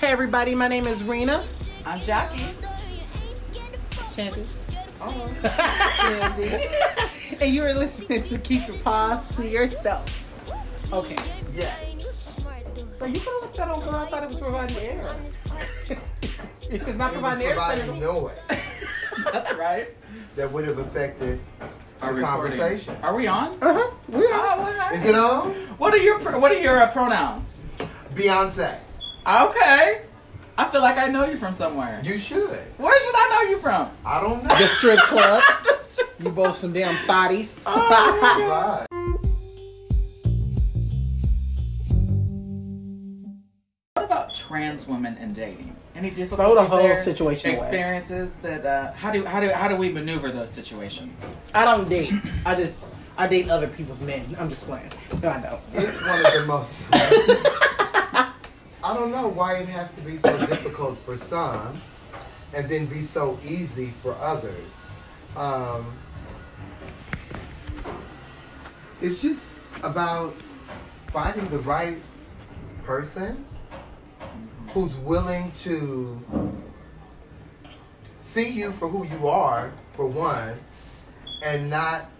Hey everybody, my name is Rena. I'm Jackie. Shanty. Oh. Shandy. and you are listening to Keep Your Paws to Yourself. Okay. Yes. So you could have left that on girl. I thought it was providing air. if it's not It was providing air, providing then- noise That's right. that would have affected Our the recording. conversation. Are we on? Uh-huh. We Oh, are. well, Is it on? What are your pr- What are your uh, pronouns? Beyonce. Okay. I feel like I know you from somewhere. You should. Where should I know you from? I don't know. The strip club. That's true. You both some damn thotties. Right. What about trans women and dating? Any Throw difficulties the whole there? situation away. Experiences that uh, how do how do how do we maneuver those situations? I don't date. I just I date other people's men. I'm just playing. No, I don't. It's one of the most. I don't know why it has to be so difficult for some, and then be so easy for others. Um, it's just about finding the right person who's willing to see you for who you are, for one, and not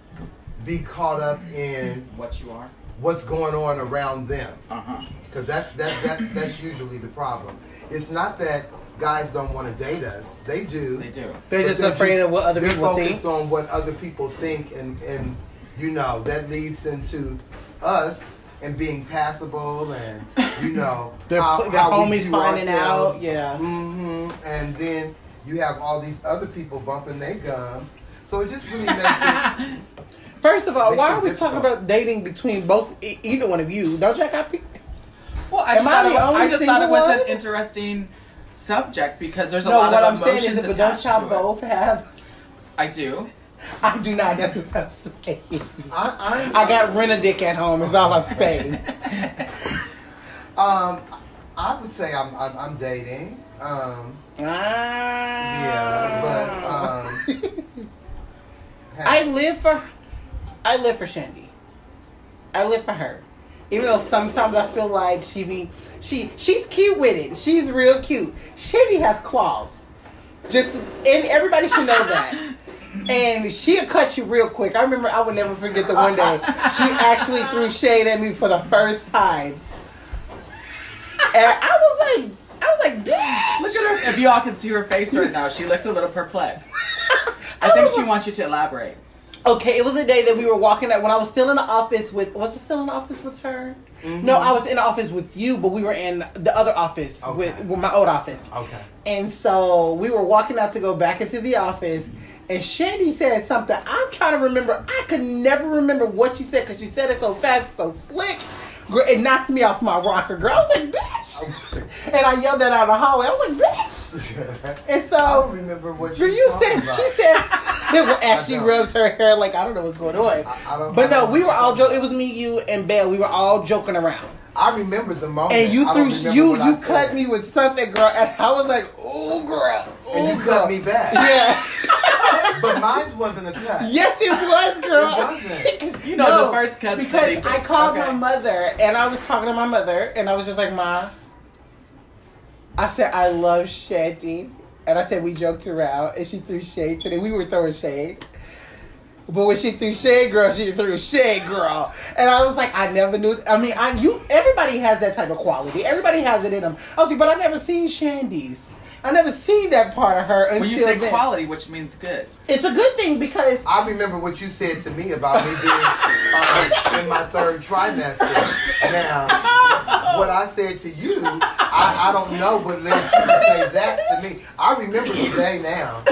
be caught up in What you are? what's going on around them Uh huh. Because that's that, that that's usually the problem it's not that guys don't want to date us they do They do. They're But just afraid of what other they're people focused think. on what other people think and and you know that leads into us and being passable and you know Their, how, their how we homies view finding ourselves. out. Yeah. Mm-hmm. And then you have all these other people bumping their gums. So it just really makes it. First of all, why are we difficult. talking about dating between both e- either one of you? Don't y'all got people? Well, I Am just, I thought, the it was, only I just thought it single was one? an interesting subject because there's a No, lot what of I'm saying emotions is, but don't attached y'all both have? I do. I do not. That's what I'm saying. I, I got rent a dick at home. Is all I'm saying. Um, I would say I'm I'm, I'm dating. Um, Ah. yeah, but um, I live for, I live for Shandy. I live for her. Even though sometimes I feel like she be, she she's cute with it. She's real cute. Shandy has claws. Just and everybody should know that. And she'll cut you real quick. I remember I would never forget the one day she actually threw shade at me for the first time. And I was like, I was like, bitch. Look at her. If y'all can see her face right now, she looks a little perplexed. I think she wants you to elaborate. Okay, it was a day that we were walking out when I was still in the office with. Was I still in the office with her? Mm-hmm. No, I was in the office with you, but we were in the other office Okay. with, with my old office. okay. And so we were walking out to go back into the office, and Shandy said something. I'm trying to remember. I could never remember what she said because she said it so fast, so slick. It knocked me off my rocker, girl. I was like, bitch. And I yelled that out in the hallway. I was like, bitch. And I so don't remember what you you said about. she says, as she rubs her hair like I don't know what's going on. I- I but I no, we were all joking. It was me, you, and Belle. We were all joking around. I remember the moment. And you threw don't you I you cut said. me with something, girl, and I was like, "Oh, girl, oh, and you girl." cut me back. Yeah. but mine wasn't a cut. yes, it was, girl. It wasn't. You know the first cut because deepest. I called Okay. my mother and I was talking to my mother and I was just like, "Ma," I said, "I love Shanty," and I said we joked around and she threw shade today. We were throwing shade. But when she threw shade, girl, she threw shade, girl, and I was like, I never knew. I mean, I you. Everybody has that type of quality. Everybody has it in them. I was like, but I never seen Shandy's. I never seen that part of her until When you say then. quality, which means good. It's a good thing because I remember what you said to me about me being uh, in my third trimester. Now, what I said to you, I, I don't know what led you to say that to me. I remember the day now.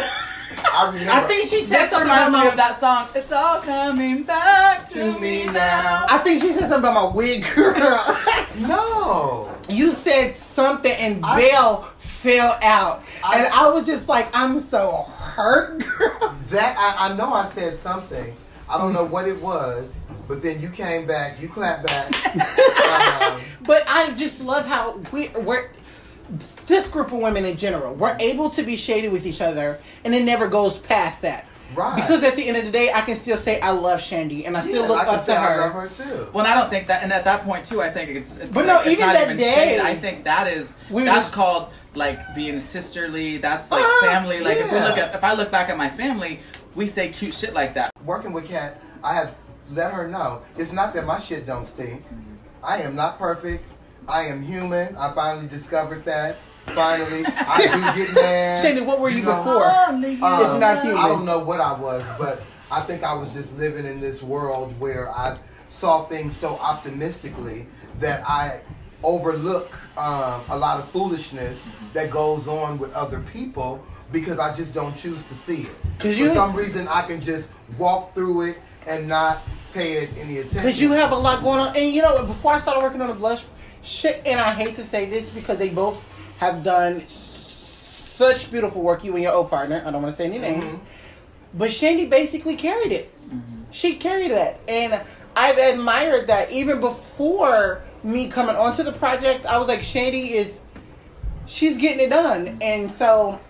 I. I think she said something reminds about me my, of that song. It's all coming back to, To me me now. I think she said something about my wig, girl. No. you said something and I- Belle fell out, I- and I was just like, I'm so hurt, girl. That I, I know I said something. I don't know what it was, but then you came back, you clapped back. um, But I just love how we, we're this group of women in general. We're able to be shady with each other, and it never goes past that. Right. Because at the end of the day, I can still say I love Shandy and I still Yeah, look I up say to I her. love her too. Well, and I don't think that, and at that point too, I think it's. it's But like, no, it's even not that even day- shade. I think that is We that's was- called like being sisterly. That's like Ah, family. Like if we look at, if I look back at my family, we say cute shit like that. Working with Kat, I have let her know it's not that my shit don't stink. I am not perfect. I am human. I finally discovered that. Finally, I do get mad. Shandy, what were you, know, before? um, If not human. I don't know what I was, but I think I was just living in this world where I saw things so optimistically that I overlook um, a lot of foolishness that goes on with other people because I just don't choose to see it. 'Cause For you- some reason, I can just walk through it and not pay it any attention. Because you have a lot going on. And you know, before I started working on the blush shit, and I hate to say this because they both have done such beautiful work, you and your old partner. I don't want to say any names. Mhm. But Shandy basically carried it. She carried that. And I've admired that even before me coming onto the project. I was like, Shandy is, she's getting it done. And so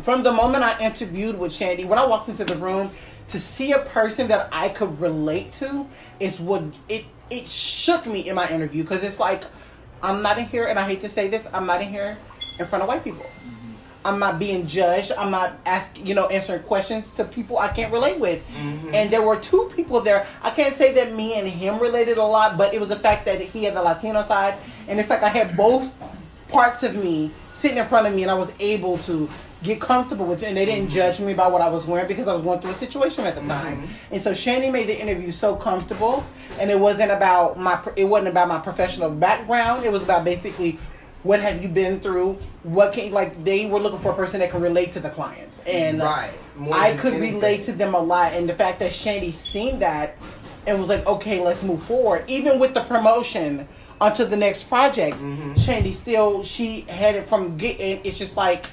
from the moment I interviewed with Shandy, when I walked into the room, to see a person that I could relate to is what it it shook me in my interview because it's like I'm not in here, and I hate to say this, I'm not in here in front of white people. Mm-hmm. I'm not being judged. I'm not asking, you know, answering questions to people I can't relate with. Mm-hmm. And there were two people there. I can't say that me and him related a lot, but it was the fact that he had the Latino side, and it's like I had both parts of me sitting in front of me, and I was able to get comfortable with it, and they didn't judge me by what I was wearing because I was going through a situation at the time. And so Shandy made the interview so comfortable, and it wasn't about my it wasn't about my professional background. It was about basically what have you been through? What can like they were looking for a person that can relate to the clients, and Right. I could anything. relate to them a lot. And the fact that Shandy seen that and was like, okay, let's move forward, even with the promotion onto the next project. Mm-hmm. Shandy still she had it from getting. It's just like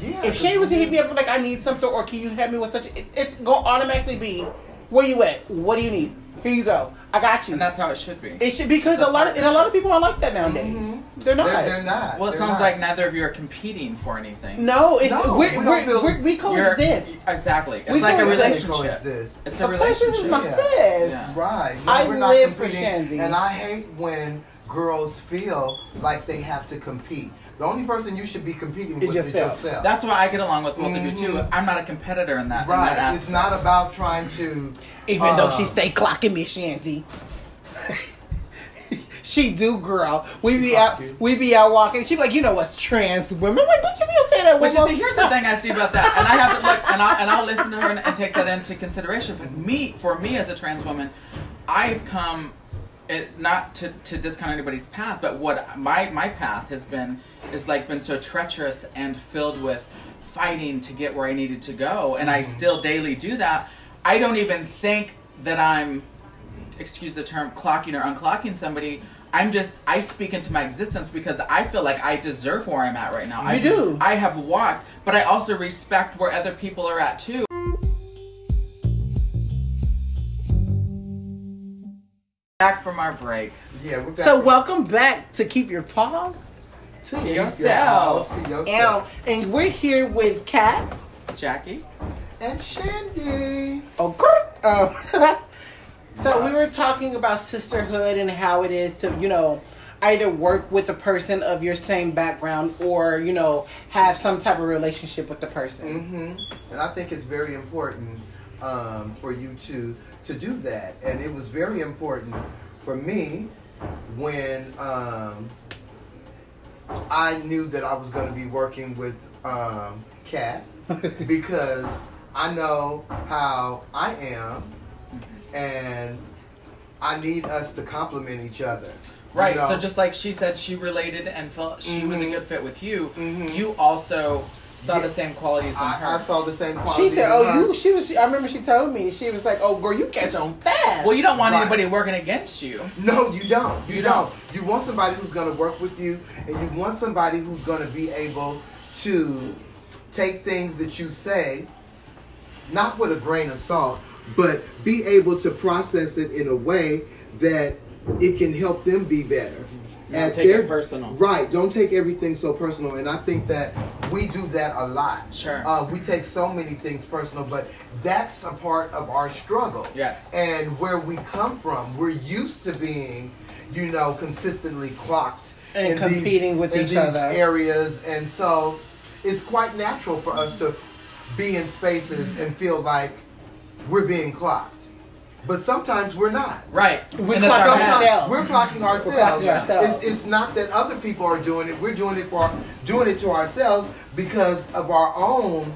Yeah. if Shandy was to hit me up like I need something or can you help me with such, it, it's gonna automatically be where you at? What do you need? Here you go. I got you. And that's how it should be. it should because It's a a lot of, and a lot of people are like that nowadays. Mhm. They're not. They're, they're not. Well, it They're sounds not. like neither of you are competing for anything. No, it's No, we're, we don't we're, we're, we You're- coexist. Exactly. It's We like a relationship. Coexist. It's a Of course, this is my Yeah. sis. Yeah. Right. No, I we're not live for competing. Shandy. And I hate when girls feel like they have to compete. The only person you should be competing with yourself. is yourself. That's why I get along with both of you too. Mhm. I'm not a competitor in that. in that right. It's not about trying to. Even though uh, she stay clocking me, Shanty. she do, girl. We be out, you. we be out walking. She be like, you know what's trans women? I'm like, don't you feel say that? Which one is here's the thing I see about that, and I have to look, and I'll, and I'll listen to her and, and take that into consideration. But me, for me as a trans woman, I've come, it, not to, to discount anybody's path, but what my my path has been is like been so treacherous and filled with fighting to get where I needed to go, and I mm-hmm. still daily do that. I don't even think that I'm, excuse the term, clocking or unclocking somebody. I'm just I speak into my existence because I feel like I deserve where I'm at right now. You I do. I have walked, but I also respect where other people are at too. Back from our break. Yeah. We're back So with- welcome back to keep your paws to To yourself. yourself, to yourself. And, and we're here with Kat. Jackie? And Shandy. Oh, um, so we were talking about sisterhood and how it is to, you know, either work with a person of your same background or, you know, have some type of relationship with the person. hmm And I think it's very important um, for you to to do that. And it was very important for me when um, I knew that I was going to be working with um, Kat because I know how I am, and I need us to complement each other. you Right. know? So just like she said she related and felt she was a Mhm. good fit with you, Mhm. you also saw Yeah. the same qualities in her. I, I saw the same qualities. She said, "Oh, her. you." She was. I remember she told me. She was like, "Oh, girl, you catch on fast." well, you don't want Right. anybody working against you. No, you don't. You, You don't. don't. You want somebody who's going to work with you, and you want somebody who's going to be able to take things that you say, not with a grain of salt, but be able to process it in a way that it can help them be better. Don't At take it their- personal. Right. Don't take everything so personal. And I think that we do that a lot. Sure. Uh, we take so many things personal, but that's a part of our struggle. Yes. And where we come from, we're used to being, you know, consistently clocked And in competing these, with in each these other. areas, and so it's quite natural for us to be in spaces and feel like we're being clocked. But sometimes we're not. Right. We And it's clock our ourselves. head. Sometimes we're clocking ourselves. clocking ourselves. It's, it's not that other people are doing it. We're doing it for doing it to ourselves because of our own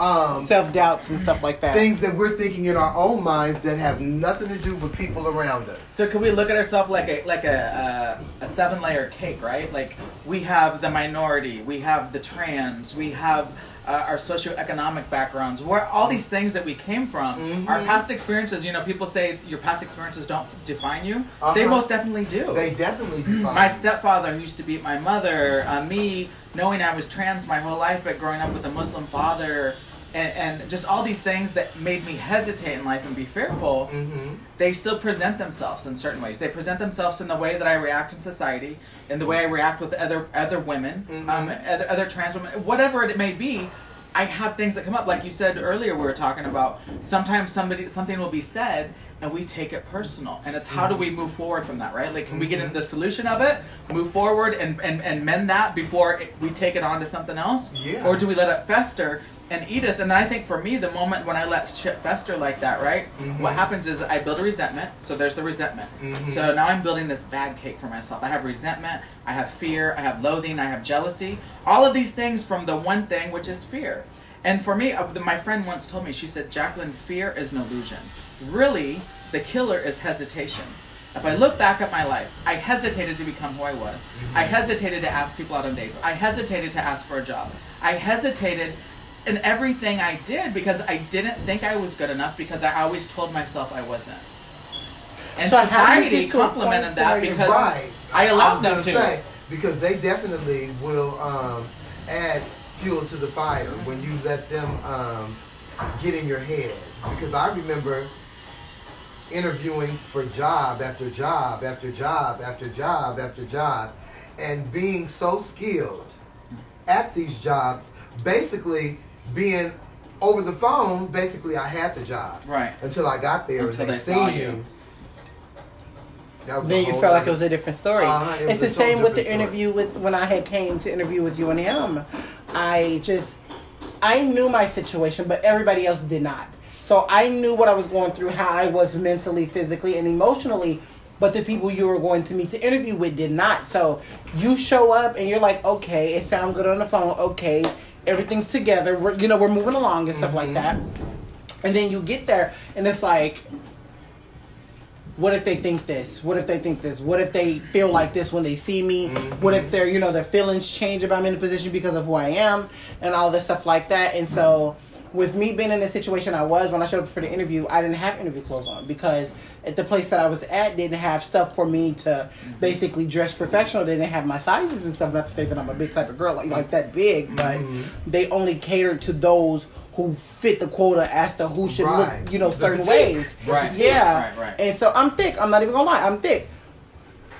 um, Self doubts and stuff like that. things that we're thinking in our own minds that have nothing to do with people around us. So can we look at ourselves like a like a, a, a seven layer cake, right? Like we have the minority, we have the trans, we have uh, our socioeconomic backgrounds, where all these things that we came from, our past experiences. You know, people say your past experiences don't define you. They Uh-huh. most definitely do. They definitely define. my stepfather who used to beat my mother, uh, me knowing I was trans my whole life, but growing up with a Muslim father, and, and just all these things that made me hesitate in life and be fearful, Mhm. they still present themselves in certain ways. They present themselves in the way that I react in society, in the way I react with other other women, um, Mhm. other, other trans women, whatever it may be. I have things that come up, like you said earlier. We were talking about sometimes somebody something will be said, and we take it personal, and it's how do we move forward from that, right? Like, can we get into the solution of it, move forward, and and, and mend that before it, we take it on to something else, Yeah. or do we let it fester and eat us? And then I think for me, the moment when I let shit fester like that, right? Mhm. What happens is I build a resentment. So there's the resentment. Mhm. So now I'm building this bad cake for myself. I have resentment, I have fear, I have loathing, I have jealousy. All of these things from the one thing, which is fear. And for me, uh, my friend once told me, she said, Jacqueline, fear is an illusion. Really, the killer is hesitation. If I look back at my life, I hesitated to become who I was. I hesitated to ask people out on dates. I hesitated to ask for a job. I hesitated in everything I did because I didn't think I was good enough because I always told myself I wasn't. And So how do you society get to a complimented that because right. I allowed was them to. Say, because they definitely will um, add fuel to the fire when you let them um, get in your head. Because I remember interviewing for job after job after job after job after job and being so skilled at these jobs, basically being over the phone, basically I had the job. Right. Until I got there Until and they, they saw seen you. me. That was then you whole felt like it was a different story. Uh-huh, it it's the same with the different story. interview with when I had came to interview with you and him. I just I knew my situation, but everybody else did not. So I knew what I was going through, how I was mentally, physically, and emotionally. But the people you were going to meet to interview with did not. So you show up and you're like, okay, it sounds good on the phone. Okay, everything's together. We're, you know, we're moving along and stuff like Mhm. that. And then you get there and it's like, what if they think this? What if they think this? What if they feel like this when they see me? Mhm. What if their you know their feelings change if I'm in a position because of who I am and all this stuff like that? And so with me being in the situation I was when I showed up for the interview, I didn't have interview clothes on because at the place that I was at didn't have stuff for me to basically dress professional. They didn't have my sizes and stuff. Not to say that I'm a big type of girl like like that big, but Mhm. they only catered to those who fit the quota as to who should Right. look you know The certain petite. ways. Right. Yeah. Right, right. And so I'm thick. I'm not even gonna lie. I'm thick.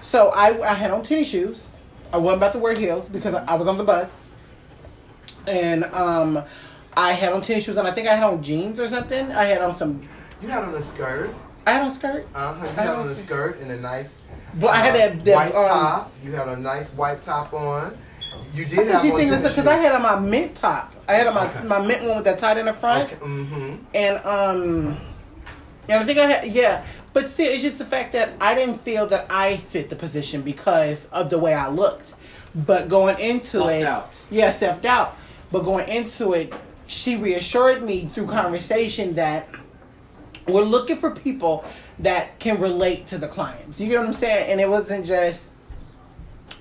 So I, I had on tennis shoes. I wasn't about to wear heels because I was on the bus. And um, I had on tennis shoes and I think I had on jeans or something. I had on some. You had on a skirt. I had on skirt. Uh huh. You I had had on on a skirt. skirt and a nice. But I had uh, that, that white um, top. You had a nice white top on. You did have She on think because I had on my mint top. I had on my Okay. my mint one with that tied in the front. Okay. Mm-hmm. And um, and I think I had yeah. But see, it's just the fact that I didn't feel that I fit the position because of the way I looked. But going into it, Self-doubt. yeah, self doubt. But going into it, she reassured me through conversation that we're looking for people that can relate to the clients. You get what I'm saying? And it wasn't just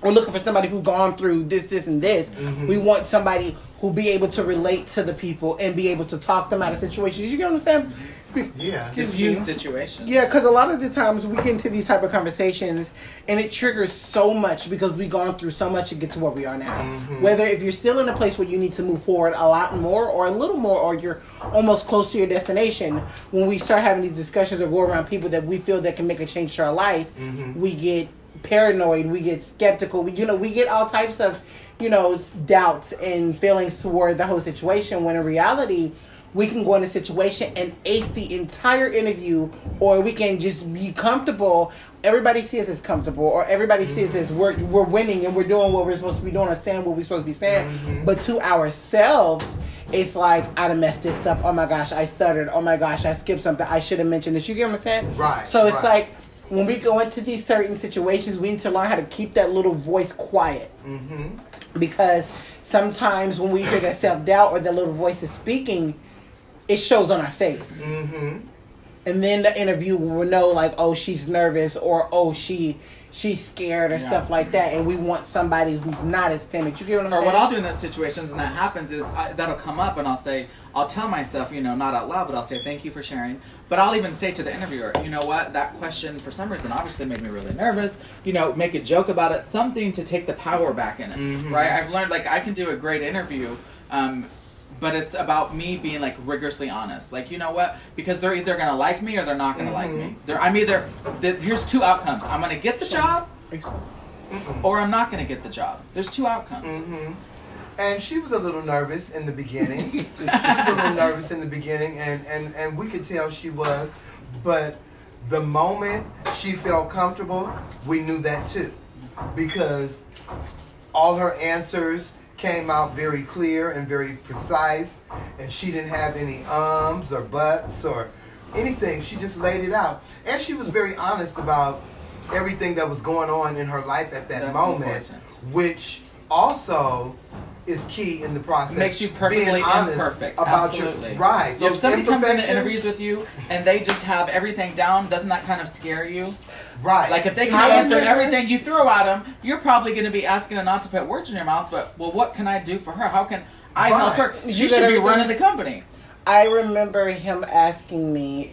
we're looking for somebody who's gone through this, this, and this. Mhm. We want somebody who be able to relate to the people and be able to talk them out of situations. You get what I'm saying? Yeah. Excuse Diffuse me. situations. Yeah, because a lot of the times we get into these type of conversations and it triggers so much because we've gone through so much to get to where we are now. Mhm. Whether if you're still in a place where you need to move forward a lot more or a little more or you're almost close to your destination, when we start having these discussions or go around people that we feel that can make a change to our life, Mhm. we get paranoid, we get skeptical. We, you know, we get all types of, you know, doubts and feelings toward the whole situation. When in reality, we can go in a situation and ace the entire interview, or we can just be comfortable. Everybody sees us comfortable, or everybody sees us mm-hmm. we're we're winning and we're doing what we're supposed to be doing or saying what we're supposed to be saying. Mm-hmm. But to ourselves, it's like I messed this up. Oh my gosh, I stuttered. Oh my gosh, I skipped something. I should have mentioned this. You get what I'm saying? Right, So it's right. like when we go into these certain situations, we need to learn how to keep that little voice quiet Mm-hmm. because sometimes when we hear that self doubt or that little voice is speaking, it shows on our face. Mm-hmm. And then the interview will know like, oh, she's nervous or oh, she she's scared or Yeah. stuff like that. And we want somebody who's not as timid. You get what I'm Or saying? what I'll do in those situations, and that happens, is I, that'll come up, and I'll say, I'll tell myself, you know, not out loud, but I'll say, thank you for sharing. But I'll even say to the interviewer, you know what, that question for some reason obviously made me really nervous. You know, make a joke about it, something to take the power back in it, Mhm. right? I've learned like I can do a great interview. Um, but it's about me being like rigorously honest. Like, you know what? Because they're either gonna like me or they're not gonna like me. They're, I'm either. The, here's two outcomes. I'm gonna get the job, or I'm not gonna get the job. There's two outcomes. Mm-hmm. And she was a little nervous in the beginning. she was a little nervous in the beginning, and, and, and we could tell she was. But the moment she felt comfortable, we knew that too. Because all her answers came out very clear and very precise, and she didn't have any ums or buts or anything. She just laid it out. And she was very honest about everything that was going on in her life at that That's moment, important. which also is key in the process. makes you perfectly imperfect. about Absolutely. your right. If somebody comes into imperfections- interviews with you and they just have everything down, doesn't that kind of scare you? Right? Like if they can answer everything you throw at them, you're probably going to be asking her not to put words in your mouth. But well, what can I do for her? How can I help her? You She should be everything? running the company. I remember him asking me,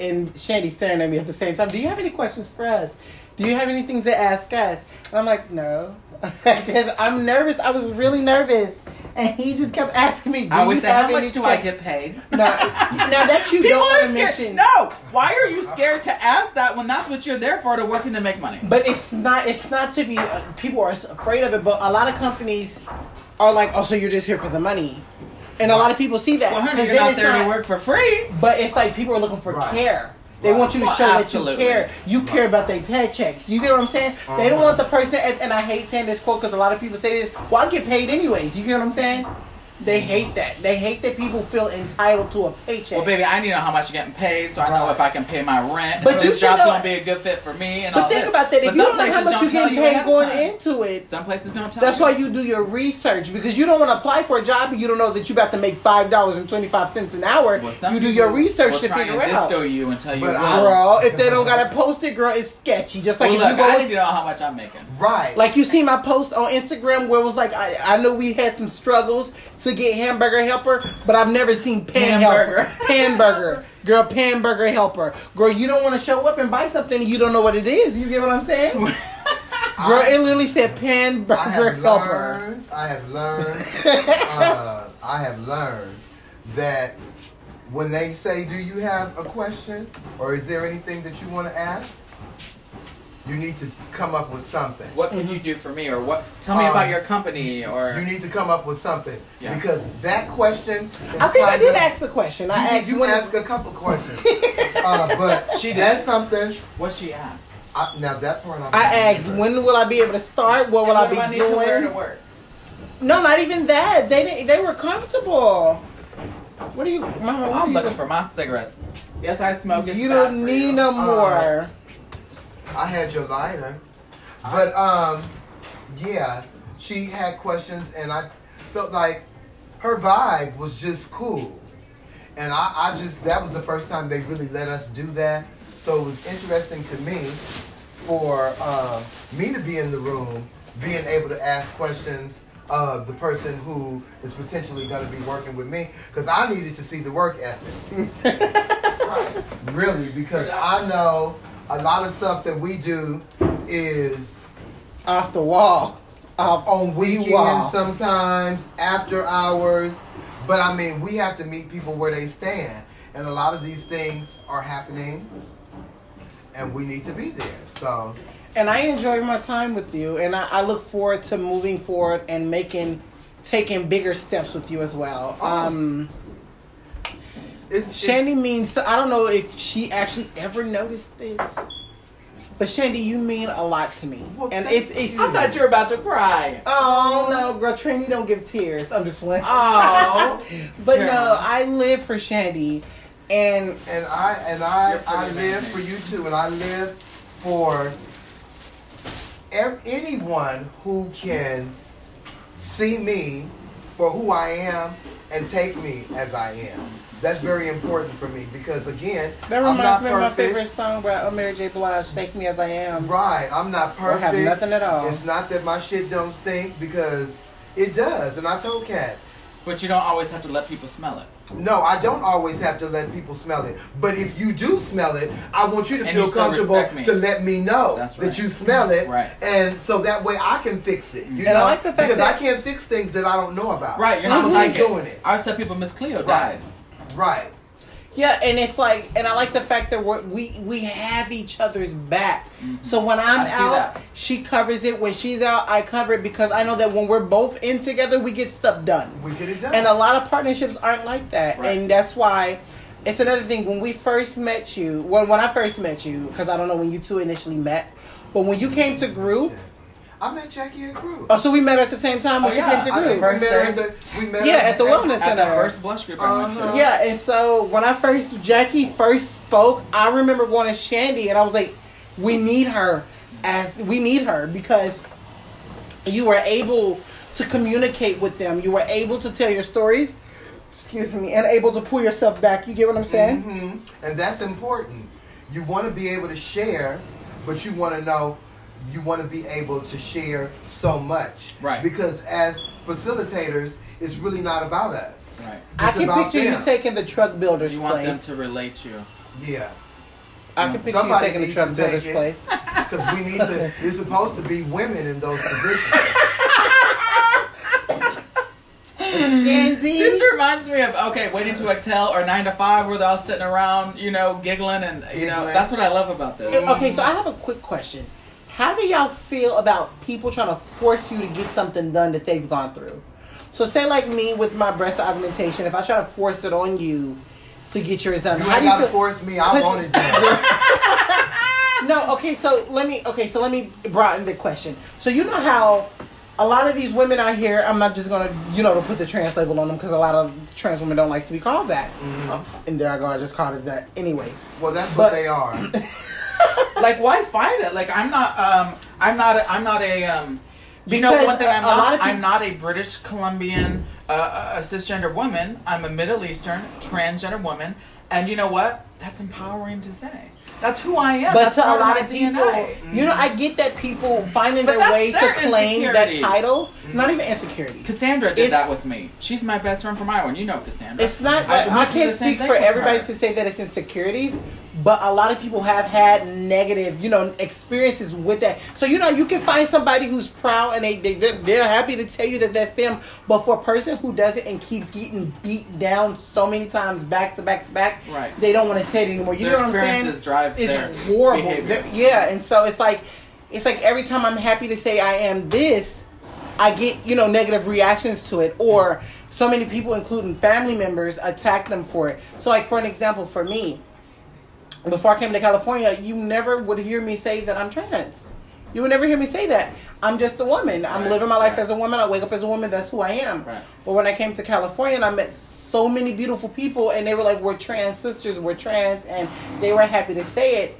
and Shandy staring at me at the same time. Do you have any questions for us? Do you have anything to ask us? And I'm like, no, because I'm nervous. I was really nervous, and he just kept asking me. Do I always say, how much any do I get paid? Now, now that you People don't are scared. mention, No, why are you scared to ask that when that's what you're there for to work and to make money? But it's not. It's not to be. Uh, people are afraid of it. But a lot of companies are like, oh, so you're just here for the money, and a lot of people see that. Well, honey, 'cause you're not it's there to work for free. But it's like people are looking for Right. care. They Right. want you to Well, show that you care. You care about their paychecks. You get what I'm saying? They don't Uh-huh. want the person. And, and I hate saying this quote because a lot of people say this. Well, I get paid anyways. You get what I'm saying? They hate that. They hate that people feel entitled to a paycheck. Well, baby, I need to know how much you're getting paid, so I know Right. if I can pay my rent. But you this should job's know- gonna be a good fit for me, and but all think this. about that. If But you don't know how much you're getting you paid ahead going time. into it, Some places don't tell That's you. why you do your research because you don't want to apply for a job and you don't know that you're about to make five dollars and twenty five cents an hour. Well, you do your research will to try figure and out. disco you and tell you, But Girl, if they don't got to post it, girl, it's sketchy. Just like well, if look, you go, I need to know how much I'm making. right. like you see my post on Instagram where it was like, I, I know we had some struggles to get hamburger helper, but I've never seen pan Hamburger. helper, hamburger, girl, pan burger helper. Girl, you don't want to show up and buy something and you don't know what it is. You get what I'm saying? Girl, I- it literally said pan I burger have helper. learned. I have learned. uh, I have learned that when they say, "Do you have a question?" or "Is there anything that you want to ask?" You need to come up with something. What can you do for me, or what? Tell me Um, about your company, or You need to come up with something Yeah. because that question. Is I think I did of- ask the question. I You, asked you when- ask a couple questions, uh, but She did. that's something. what she asked. I, now that part I'm I asked when will I be able to start? What will what I be I need to wear to doing? work? No, not even that. They didn't. They were comfortable. What are you, Mama? What I'm you looking for my cigarettes. Yes, I smoke. It's You don't need no more. I had your lighter. But um yeah, she had questions and I felt like her vibe was just cool. And I, I just that was the first time they really let us do that. So it was interesting to me for uh, me to be in the room, being able to ask questions of the person who is potentially going to be working with me, because I needed to see the work ethic. Right. Really, because I know a lot of stuff that we do is Off the wall. Off on weekends wall. sometimes, after hours. But I mean, we have to meet people where they stand. And a lot of these things are happening, and we need to be there. So, and I enjoy my time with you, and I, I look forward to moving forward and making, taking bigger steps with you as well. Oh. Um, It's, it's- Shandy means I don't know if she actually ever noticed this, but Shandy, you mean a lot to me, Well, and it's it's. I thought you were about to cry. Oh no, girl, Trini don't give tears. I'm just playing. Oh, but Yeah. no, I live for Shandy, and and I and I I live for you too, and I live for ev- anyone who can see me for who I am and take me as I am. That's very important for me because again, that I'm not reminds me of my favorite song by Mary J. Blige, "Take Me as I Am." Right, I'm not Or perfect. have nothing at all. It's not that my shit don't stink because it does, and I told Kat. but you don't always have to let people smell it. No, I don't always have to let people smell it. But if you do smell it, I want you to And feel you comfortable to let me know That's that you smell it. Right. And so that way I can fix it. You And I like the fact because that- I can't fix things that I don't know about. Right, you're not I'm psychic. doing it. I always tell people Miss Cleo died. Right. Yeah, and it's like, and I like the fact that we're, we we have each other's back. So mm-hmm. when I'm out, that. she covers it. When she's out, I cover it because I know that when we're both in together, we get stuff done. We get it done. And a lot of partnerships aren't like that, Right. and that's why. It's another thing when we first met you. When when I first met you, because I don't know when you two initially met, but when you came to group, I met Jackie at Group. oh, so we met at the same time when Oh, she yeah. came to I group. we First met her day. at the we met Yeah, at the wellness At the center. first blush group I went Uh-huh. to. Yeah, and so when I first Jackie first spoke, I remember going to Shandy and I was like, "We need her as we need her because you were able to communicate with them. You were able to tell your stories. Excuse me, and able to pull yourself back. You get what I'm saying? hmm And that's important. You want to be able to share, but you want to know, you want to be able to share so much. Right. Because as facilitators, it's really not about us. Right. I It's can about picture you taking the truck builder's You want them to relate to you. Yeah. I can picture Somebody you taking the truck builder's take it. place. Because we need to, it's supposed to be women in those positions. Shandy. This reminds me of okay, waiting to exhale or nine to five, where they're all sitting around, you know, giggling, and you know that's what I love about this. Okay, so I have a quick question. How do y'all feel about people trying to force you to get something done that they've gone through? So, say like me with my breast augmentation, if I try to force it on you to get yours done, You how ain't do you feel? force me. I Cause- wanted to. No, okay, so let me okay, so let me broaden the question. So you know how a lot of these women out here, I'm not just gonna you know to put the trans label on them because a lot of trans women don't like to be called that. Uh, and there I go, I just called it that. Anyways, Well, that's But- what they are. like why fight it? Like I'm not um I'm not a, I'm not a um you know one thing I'm not of peop- I'm not a British Columbian uh, a cisgender woman. I'm a Middle Eastern transgender woman, and you know what? That's empowering to say. That's who I am. but That's to a lot of people, DNA. you know, I get that people finding But their way to claim that title, not even insecurity. Cassandra did It's- that with me. She's my best friend from Iowa. and You know Cassandra. It's not. I I, through can't speak for everybody her. to say that it's insecurities, but a lot of people have had negative, you know, experiences with that. So you know, you can find somebody who's proud and they they they're, they're happy to tell you that that's them. But for a person who does it and keeps getting beat down so many times back to back to back, Right. They don't want to say it anymore. You Their know what I'm saying? experiences drive it's horrible. Yeah, and so it's like it's like every time I'm happy to say I am this, I get you know negative reactions to it, or so many people, including family members, attack them for it. So, like for an example, for me, before I came to California, you never would hear me say that I'm trans. You would never hear me say that. I'm just a woman. I'm Right, living my life right. as a woman. I wake up as a woman. That's who I am. Right. But when I came to California and I met so many beautiful people, and they were like, "We're trans sisters. We're trans," and they were happy to say it.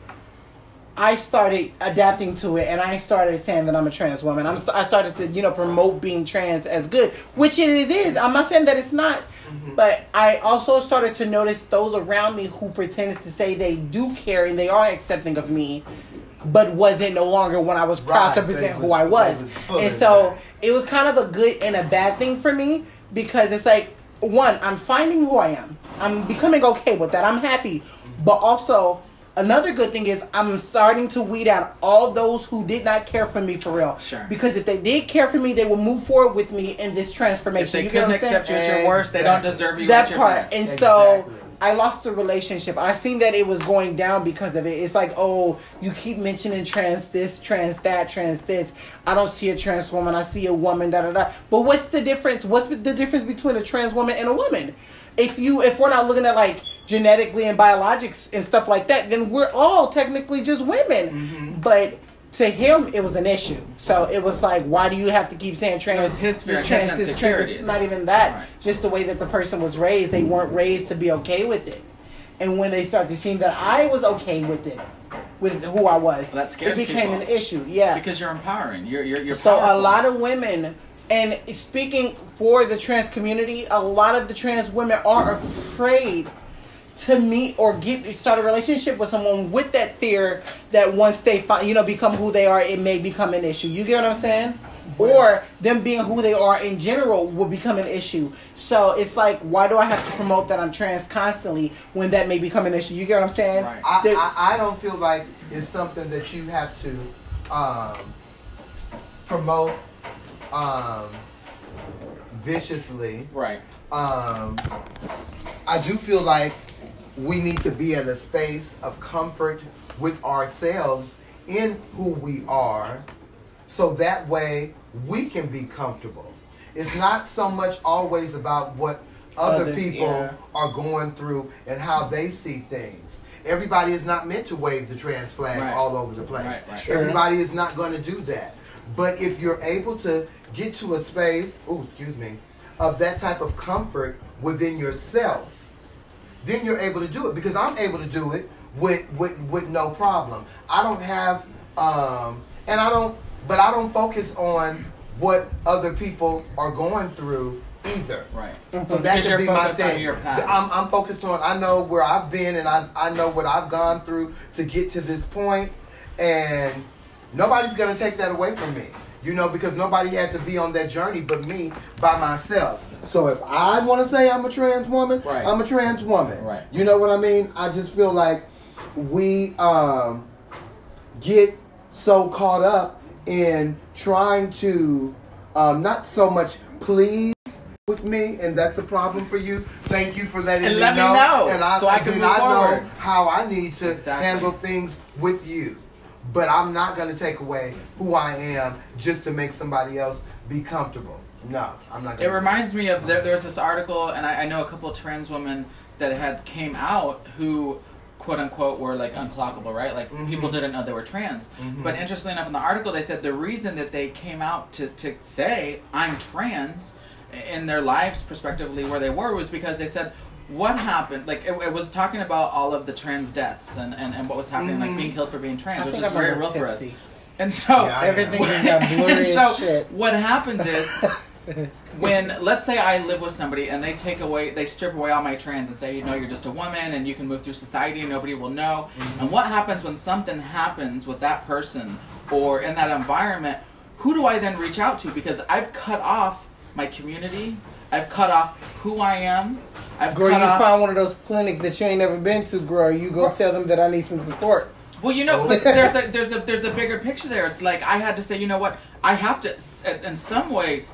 I started adapting to it, and I started saying that I'm a trans woman. I'm st- I started to you know promote being trans as good, which it is. I'm not saying that it's not, mm-hmm. but I also started to notice those around me who pretended to say they do care and they are accepting of me, but wasn't no longer when I was proud to Right, they present was- who I was. was And so it was kind of a good and a bad thing for me because it's like one, I'm finding who I am. I'm becoming okay with that. I'm happy, but also. Another good thing is I'm starting to weed out all those who did not care for me for real. Sure. Because if they did care for me, they will move forward with me in this transformation. If they you couldn't what I'm accept you at your worst, they don't deserve you that at your part. best. And so I lost the relationship. I seen that it was going down because of it. It's like, oh, you keep mentioning trans this, trans that, trans this. I don't see a trans woman. I see a woman. Da da da. But what's the difference? What's the difference between a trans woman and a woman? If you if we're not looking at like genetically and biologics and stuff like that, then we're all technically just women. Mm-hmm. But to him, it was an issue. So it was like, why do you have to keep saying trans? His fear, this his trans, trans. Not even that. Right. Just the way that the person was raised. They weren't raised to be okay with it. And when they started seeing that I was okay with it, with who I was, Well, it became people. an issue. Yeah. Because you're empowering. You're you're, you're So a lot of women, and speaking for the trans community, a lot of the trans women are afraid to meet or get start a relationship with someone with that fear that once they find, you know become who they are, it may become an issue. You get what I'm saying? Or them being who they are in general will become an issue. So it's like, why do I have to promote that I'm trans constantly when that may become an issue? You get what I'm saying? Right. I, The- I, I don't feel like it's something that you have to um, promote um, viciously. right. Um, I do feel like we need to be in a space of comfort with ourselves in who we are so that way we can be comfortable. It's not so much always about what other Others, people yeah. are going through and how they see things. Everybody is not meant to wave the trans flag Right. all over the place. Right, right. Sure. Everybody is not going to do that. But if you're able to get to a space, oh, excuse me, of that type of comfort within yourself, then you're able to do it. Because I'm able to do it with with, with no problem. I don't have, um, and I don't, but I don't focus on what other people are going through either. Right. So that Because could be my thing. I'm, I'm focused on. I know where I've been, and I I know what I've gone through to get to this point, and nobody's gonna take that away from me. You know, because nobody had to be on that journey but me by myself. So if I want to say I'm a trans woman, Right. I'm a trans woman. Right. You know what I mean? I just feel like we um, get so caught up in trying to um, not so much please with me, and that's a problem for you. Thank you for letting And me let me know, know, and I, so I can then move I know how I need to Exactly. handle things with you. But I'm not going to take away who I am just to make somebody else be comfortable. No, I'm not. Gonna it reminds me of there, there was this article, and I, I know a couple of trans women that had came out who, quote unquote, were like unclockable, right? Like Mhm. people didn't know they were trans. Mhm. But interestingly enough, in the article, they said the reason that they came out to to say I'm trans in their lives, prospectively, where they were, was because they said. What happened? Like it, it was talking about all of the trans deaths and, and, and what was happening, like Mhm. being killed for being trans, I which is very little real for us. And so Yeah, I Everything am. just got blurry so as shit. what happens is when let's say I live with somebody and they take away they strip away all my trans and say you know you're just a woman and you can move through society and nobody will know and what happens when something happens with that person or in that environment who do I then reach out to because I've cut off my community I've cut off who I am I've Girl, you off find one of those clinics that you ain't never been to, girl. You go tell them that I need some support. Well, you know, there's a there's a there's a bigger picture there. It's like I had to say, you know what? I have to, in some way,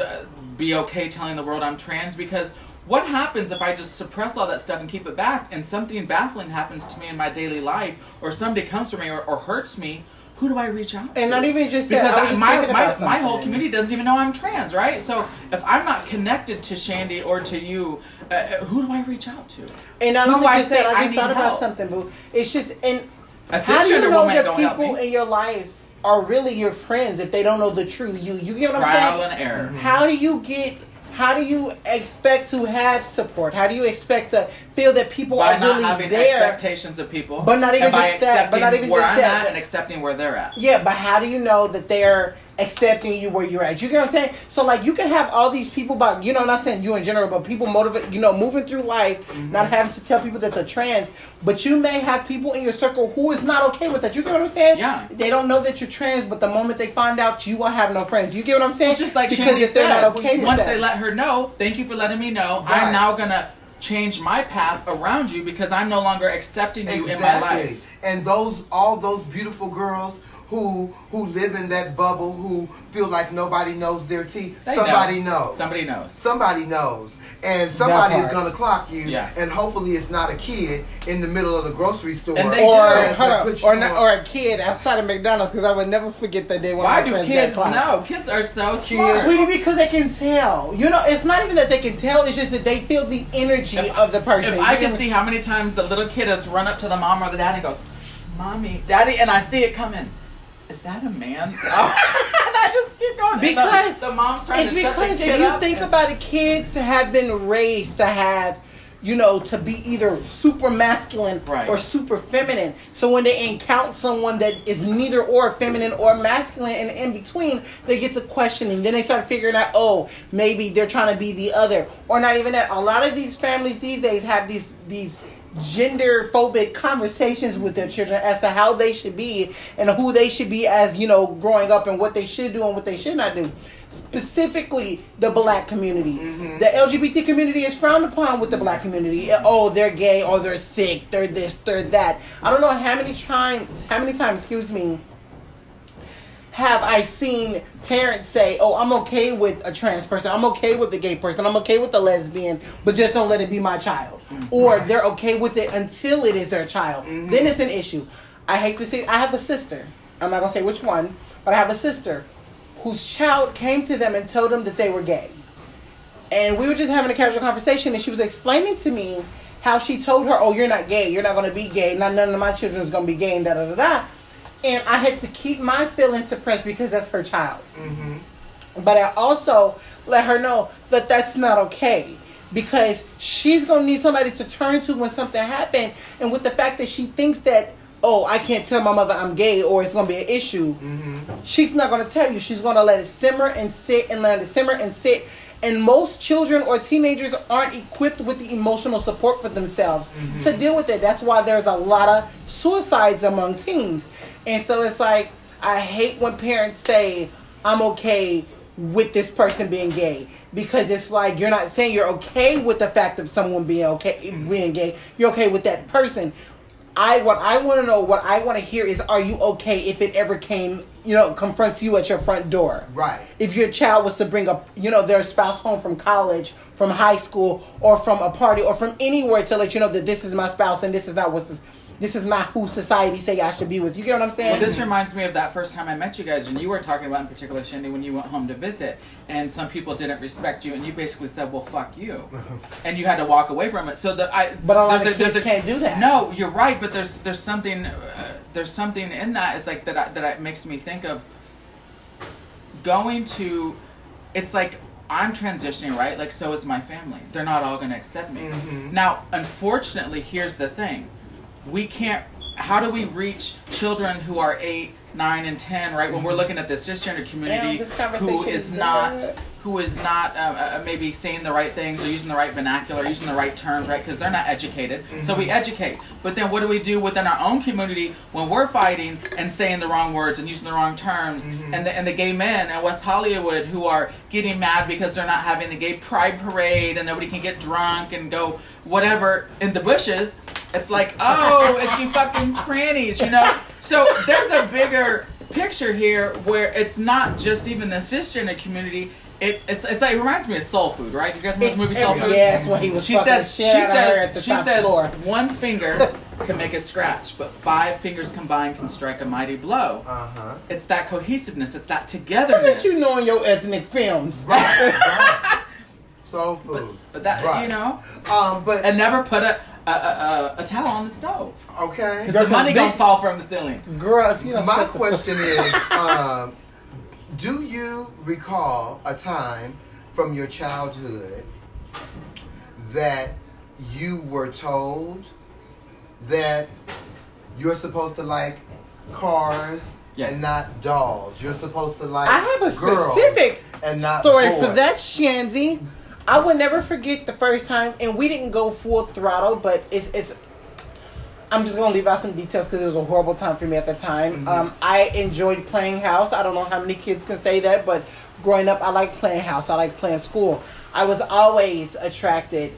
uh, be okay telling the world I'm trans because what happens if I just suppress all that stuff and keep it back, and something baffling happens to me in my daily life, or somebody comes to me or, or hurts me? Who do I reach out to? And not even just that. because I was I- my my, my whole community doesn't even know I'm trans, right? So if I'm not connected to Shandy or to you, uh, uh, who do I reach out to? And not Who only I just that, I I just need thought about help? something, boo. It's just and A how do you know that people in your life are really your friends if they don't know the true you? You get what I'm saying? Trial and error. How do you get? How do you expect to have support? How do you expect to feel that people by are not really having there? expectations of people, But not even by just that, but accepting not even where just I'm that. at and accepting where they're at. Yeah, but how do you know that they're accepting you where you're at? You get what I'm saying? So like you can have all these people about you know, not saying you in general, but people motivate you know, moving through life, Mm-hmm. not having to tell people that they're trans, but you may have people in your circle who is not okay with that. You get what I'm saying? Yeah. They don't know that you're trans, but the moment they find out you will have no friends. You get what I'm saying? Well, just like because if they're said, not okay with once that. they let her know, thank you for letting me know. Right. I'm now gonna change my path around you because I'm no longer accepting you in my life. And those all those beautiful girls who who live in that bubble who feel like nobody knows their tea. They Somebody know. knows. Somebody knows. Somebody knows. And somebody is gonna clock you, Yeah. and hopefully it's not a kid in the middle of the grocery store. And they Or, do. hold that on, puts or, not, or a kid outside of McDonald's because I would never forget that day when Why my do friends kids got clocked. know? Kids are so smart. Sweetie, because they can tell. You know, it's not even that they can tell. It's just that they feel the energy If- of the person. If I can see how many times the little kid has run up to the mom or the dad and goes, "Mommy, daddy," and I see it coming. Is that a man? and I just keep going. And the- Because the, mom's trying It's to shut the because if you think and- about it, kids have been raised to have, you know, to be either super masculine Right. or super feminine. So when they encounter someone that is neither or feminine or masculine and in between, they get to questioning. Then they start figuring out, oh, maybe they're trying to be the other, or not even that. A lot of these families these days have these these gender phobic conversations with their children as to how they should be and who they should be as you know growing up and what they should do and what they should not do. Specifically the black community. Mm-hmm. The lgbt community is frowned upon with the black community. Oh they're gay. Or they're sick. They're this they're that. I don't know how many times how many times excuse me have I seen parents say, "Oh, I'm okay with a trans person. I'm okay with the gay person. I'm okay with the lesbian, but just don't let it be my child." Mm-hmm. Or they're okay with it until it is their child. Mm-hmm. Then it's an issue. I hate to say I have a sister. I'm not gonna say which one, but I have a sister whose child came to them and told them that they were gay. And we were just having a casual conversation, and she was explaining to me how she told her, "Oh, you're not gay. You're not going to be gay. Not none of my children's going to be gay." And da da da da. And I had to keep my feelings suppressed because that's her child. Mm-hmm. But I also let her know that that's not okay because she's going to need somebody to turn to when something happened. And with the fact that she thinks that, oh, I can't tell my mother I'm gay or it's going to be an issue, mm-hmm. she's not going to tell you. She's going to let it simmer and sit and let it simmer and sit. And most children or teenagers aren't equipped with the emotional support for themselves mm-hmm. to deal with it. That's why there's a lot of suicides among teens. And so it's like, I hate when parents say, I'm okay with this person being gay because it's like you're not saying you're okay with the fact of someone being okay being gay. You're okay with that person. I what I want to know, what I want to hear is, are you okay if it ever came, you know, confronts you at your front door? Right. If your child was to bring up, you know, their spouse home from college, from high school, or from a party, or from anywhere to let you know that this is my spouse and this is not what's this is not who society say I should be with. You get what I'm saying? Well, this reminds me of that first time I met you guys, and you were talking about in particular, Shandy, when you went home to visit, and some people didn't respect you, and you basically said, "Well, fuck you," and you had to walk away from it. So that I, But a lot there's of kids can't do that. No, you're right, but there's there's something uh, there's something in that is like that I, that I, makes me think of going to. It's like I'm transitioning, right? Like so is my family. They're not all going to accept me. Mhm. Now, unfortunately, here's the thing: we can't. How do we reach children who are eight, nine, and ten? Right when we're looking at the cisgender community, this who is not who is not uh, uh, maybe saying the right things or using the right vernacular, using the right terms, right? Because they're not educated. So we educate. But then what do we do within our own community when we're fighting and saying the wrong words and using the wrong terms? And, the, and the gay men in West Hollywood who are getting mad because they're not having the gay pride parade and nobody can get drunk and go whatever in the bushes. It's like, oh, it's she fucking trannies, you know? So there's a bigger picture here where it's not just even the cisgender community. It, it's, it's like, it reminds me of Soul Food, right? You guys remember the movie Soul Food? yeah, that's what he was She fucking says, the she shit out her at the says, she top says, floor. one finger can make a scratch, but five fingers combined can strike a mighty blow. Uh huh. It's that cohesiveness, it's that How togetherness. did you know in your ethnic films? Right. right. Soul food. But that, Right. you know, Um, but and never put a, a, a, a, a towel on the stove. okay. Because the money big- gonna fall from the ceiling. Girl, if you don't My shut the question is, um, do you recall a time from your childhood that you were told that you're supposed to like cars Yes. and not dolls? You're supposed to like I have a girls specific and not story boys. for that, Shandy. I will never forget the first time, and we didn't go full throttle, but it's it's. I'm just gonna leave out some details because it was a horrible time for me at the time. Mm-hmm. Um, I enjoyed playing house. I don't know how many kids can say that, but growing up, I like playing house. I like playing school. I was always attracted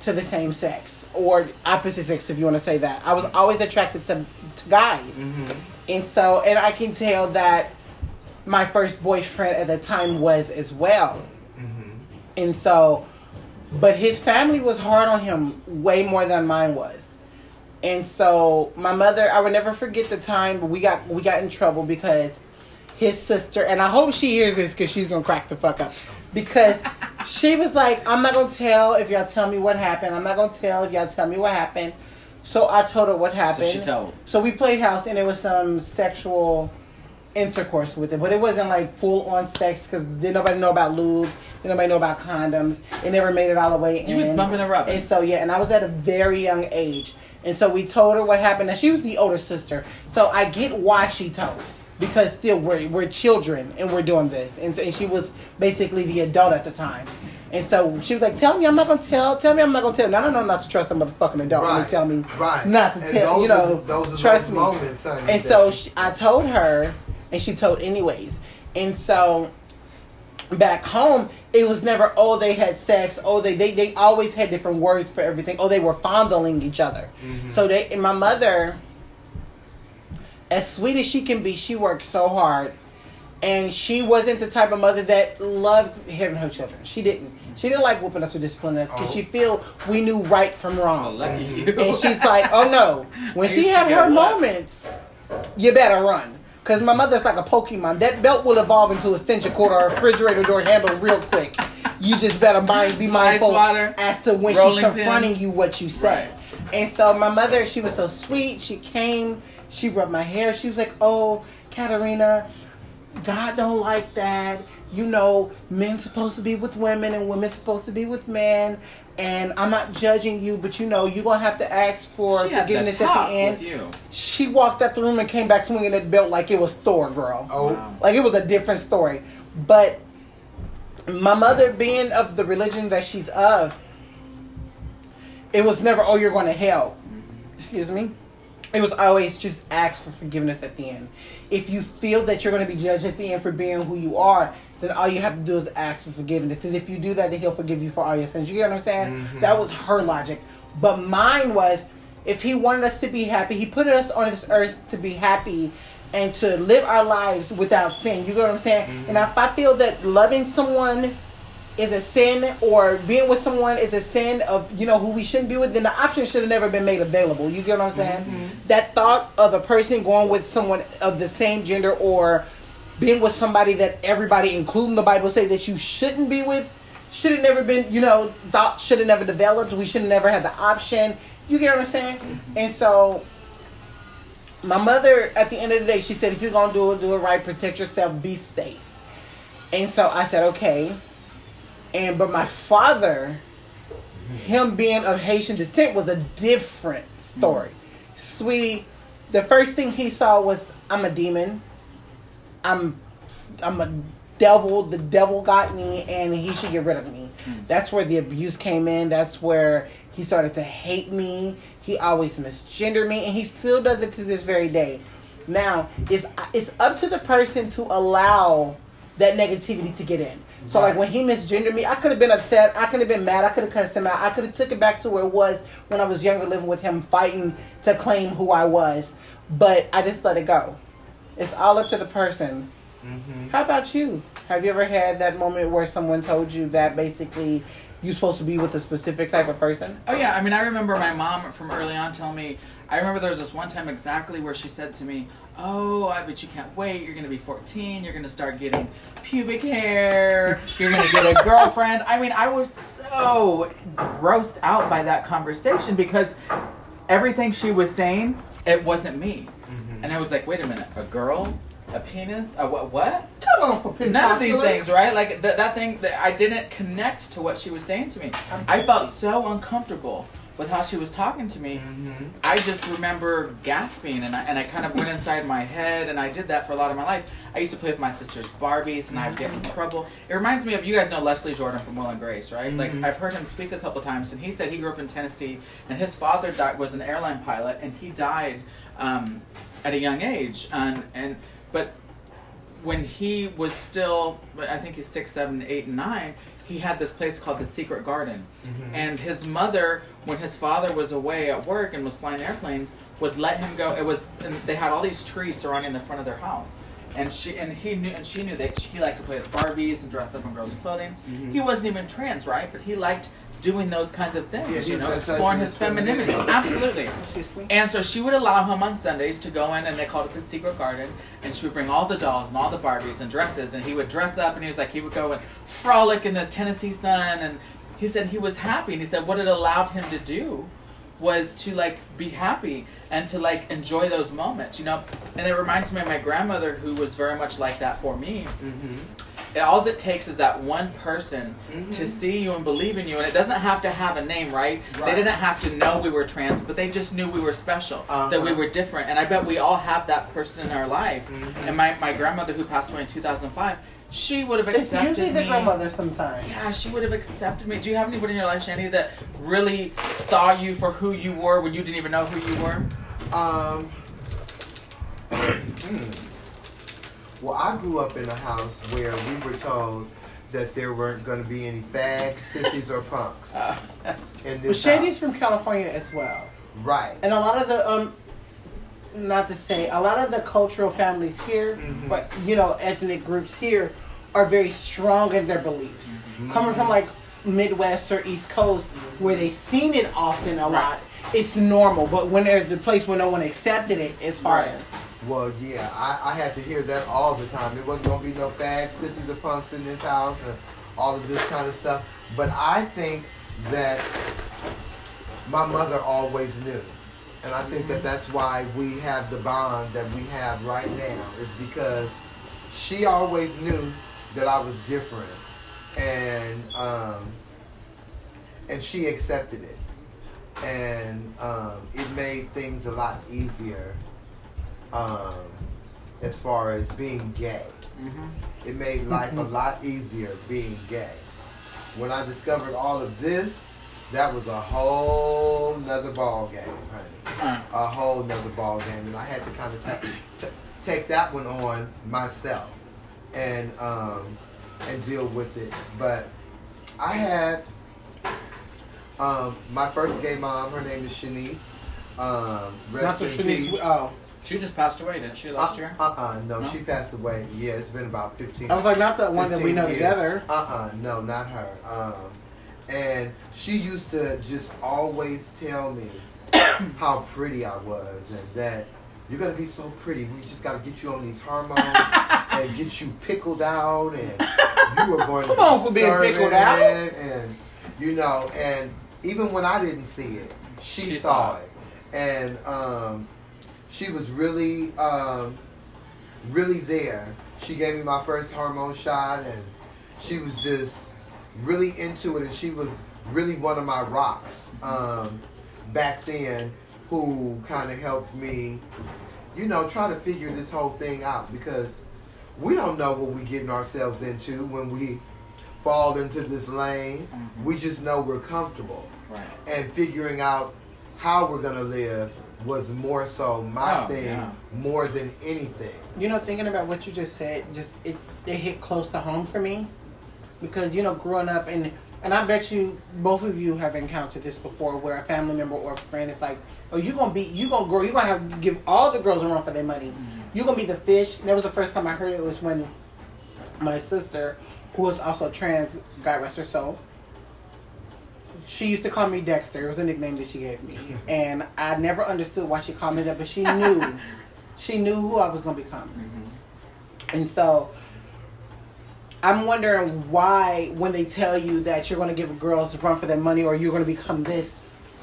to the same sex or opposite sex, if you want to say that. I was always attracted to, to guys. Mhm. And so, and I can tell that my first boyfriend at the time was as well. And so, but his family was hard on him way more than mine was. And so my mother, I would never forget the time but we got we got in trouble because his sister, and I hope she hears this because she's gonna crack the fuck up. Because she was like, I'm not gonna tell if y'all tell me what happened. I'm not gonna tell if y'all tell me what happened. So I told her what happened. So she told. So we played house, and it was some sexual intercourse with it, but it wasn't like full on sex because didn't nobody know about lube, didn't nobody know about condoms. It never made it all the way in. You was bumping and rubbing. And so yeah, and I was at a very young age, and so we told her what happened. And she was the older sister, so I get why she told because still we're we're children and we're doing this, and, and she was basically the adult at the time. And so she was like, "Tell me, I'm not gonna tell. Tell me, I'm not gonna tell. No, no, no, not to trust a motherfucking adult. When Right. they tell me Right. not to And tell. those You know, are- those are trust those me. moments, honey, and so she, I told her, and she told anyways. And so back home, it was never oh they had sex. Oh they they they always had different words for everything. Oh they were fondling each other. Mm-hmm. So they and my mother, as sweet as she can be, she worked so hard. And she wasn't the type of mother that loved hitting her children. She didn't. She didn't like whooping us or disciplining us because Oh. she feel we knew right from wrong. And she's like, oh no. When she had her moments, you better run. Because my mother's like a Pokemon. That belt will evolve into a extension cord or a refrigerator door handle real quick. You just better mind, be mindful swatter, as to when she's pin. confronting you what you say. And so my mother, she was so sweet. She came, she rubbed my hair. She was like, oh, Katarina, God don't like that. You know, men's supposed to be with women and women's supposed to be with men. And I'm not judging you, but you know, you're going to have to ask for She forgiveness at the end. you. She walked out the room and came back swinging that belt like it was Thor, girl. Oh, Wow. Like it was a different story. But my mother, being of the religion that she's of, it was never, oh, you're going to hell. Excuse me. It was always just ask for forgiveness at the end. If you feel that you're going to be judged at the end for being who you are, then all you have to do is ask for forgiveness. Because if you do that, then He'll forgive you for all your sins. You get what I'm saying? Mm-hmm. That was her logic. But mine was, if He wanted us to be happy, He put us on this earth to be happy and to live our lives without sin. You get what I'm saying? Mm-hmm. And if I feel that loving someone is a sin or being with someone is a sin of you know who we shouldn't be with then the option should have never been made available you get what i'm saying mm-hmm. that thought of a person going with someone of the same gender or being with somebody that everybody including the bible say that you shouldn't be with should have never been you know thought should have never developed. We should have never had the option. You get what i'm saying? Mm-hmm. And so my mother at the end of the day she said if you're gonna do it do it right. Protect yourself. Be safe. And so i said okay. And but my father, mm-hmm. him being of Haitian descent, was a different story. Mm-hmm. Sweetie, the first thing he saw was I'm a demon. I'm I'm a devil. The devil got me, and he should get rid of me. Hmm. That's where the abuse came in. That's where he started to hate me. He always misgendered me, and he still does it to this very day. Now, it's it's up to the person to allow that negativity to get in. So like when he misgendered me, I could have been upset. I could have been mad. I could have cussed him out. I could have took it back to where it was when I was younger, living with him, fighting to claim who I was. But I just let it go. It's all up to the person. Mm-hmm. How about you? Have you ever had that moment where someone told you that basically you're supposed to be with a specific type of person? Oh yeah, I mean, I remember my mom from early on telling me. I remember there was this one time exactly where she said to me, "Oh, I bet you can't wait. You're gonna be 14. You're gonna start getting pubic hair. You're gonna get a girlfriend." I mean, I was so grossed out by that conversation because everything she was saying, it wasn't me, and I was like, "Wait a minute, a girl." A penis? A what? What? Come on, for None of these things, right? Like th- that thing that I didn't connect to what she was saying to me. I felt so uncomfortable with how she was talking to me. Mm-hmm. I just remember gasping, and I and I kind of went inside my head, and I did that for a lot of my life. I used to play with my sister's Barbies, and I'd get in trouble. It reminds me of you guys know Leslie Jordan from Will and Grace, right? Like Mhm. I've heard him speak a couple times, and he said he grew up in Tennessee, and his father died, was an airline pilot, and he died um, at a young age, and and but when he was still, I think he's six, seven, eight, and nine. He had this place called the Secret Garden, Mm-hmm. and his mother, when his father was away at work and was flying airplanes, would let him go. It was, and they had all these trees surrounding the front of their house, and she and he knew, and she knew that he liked to play with Barbies and dress up in girls' clothing. Mm-hmm. He wasn't even trans, right? But he liked doing those kinds of things. Yeah, you know, exploring his his femininity. femininity. Absolutely. And so she would allow him on Sundays to go in, and they called it the secret garden. And she would bring all the dolls and all the Barbies and dresses, and he would dress up, and he was like, he would go and frolic in the Tennessee sun. And he said he was happy, and he said what it allowed him to do was to like be happy and to like enjoy those moments, you know. And it reminds me of my grandmother, who was very much like that for me. Mm-hmm. It, all it takes is that one person Mhm. to see you and believe in you, and it doesn't have to have a name, right? They didn't have to know we were trans, but they just knew we were special, that we Uh-huh. were different. And I bet we all have that person in our life. Mhm. And my, my grandmother, who passed away in 2005, she would have accepted It's usually the me. grandmother sometimes. Yeah, she would have accepted me. Do you have anybody in your life, Shandy, that really saw you for who you were when you didn't even know who you were? Um. well, I grew up in a house where we were told that there weren't going to be any fags, sissies, or punks Uh, that's, in Well, this Shandy's house. from California as well, Right. and a lot of the um, not to say a lot of the cultural families here, Mhm. but you know, ethnic groups here are very strong in their beliefs. Mm-hmm. Coming from like Midwest or East Coast, where they've seen it often a lot, it's normal. But when there's the place where no one accepted it, it's harder. Right. Well, yeah, I, I had to hear that all the time. There wasn't going to be no fags, sissies, or punks in this house and all of this kind of stuff. But I think that my mother always knew. And I think that that's why we have the bond that we have right now, is because she always knew that I was different. And, um, and she accepted it. And um, it made things a lot easier um, as far as being gay. Mhm. It made life a lot easier being gay. When I discovered all of this, that was a whole nother ball game, honey. Uh, A whole nother ball game, and I had to kind of ta- t- take that one on myself and um, and deal with it. But I had um, my first gay mom. Her name is Shanice. Um, rest Not the in Shanice. peace. Oh, she just passed away, didn't she, last year? Uh uh no, No? she passed away. Yeah, it's been about fifteen. I was like, not the one that we know years. together. Uh uh no, not her. Um, and she used to just always tell me how pretty I was and that you're gonna be so pretty. We just gotta get you on these hormones and get you pickled out, and you were going to Come on for being pickled out. and you know, and even when I didn't see it, she, She saw, saw it, and um, she was really, um, really there. She gave me my first hormone shot, and she was just really into it, and she was really one of my rocks um, back then, who kind of helped me, you know, try to figure this whole thing out because we don't know what we're getting ourselves into when we fall into this lane. Mhm. We just know we're comfortable, Right. and figuring out how we're gonna live was more so my Oh, thing yeah. more than anything. You know, thinking about what you just said, just it, it hit close to home for me because you know, growing up and and I bet you both of you have encountered this before, where a family member or a friend is like, "Oh, you gonna be, you gonna grow, you gonna have to give all the girls a run for their money. Mm-hmm. You gonna be the fish." And that was the first time I heard it was when my sister, who was also trans, God rest her soul. She used to call me Dexter. It was a nickname that she gave me, and I never understood why she called me that, but she knew, she knew who I was gonna become. Mm-hmm. And so I'm wondering why, when they tell you that you're going to give girls a run for their money or you're going to become this,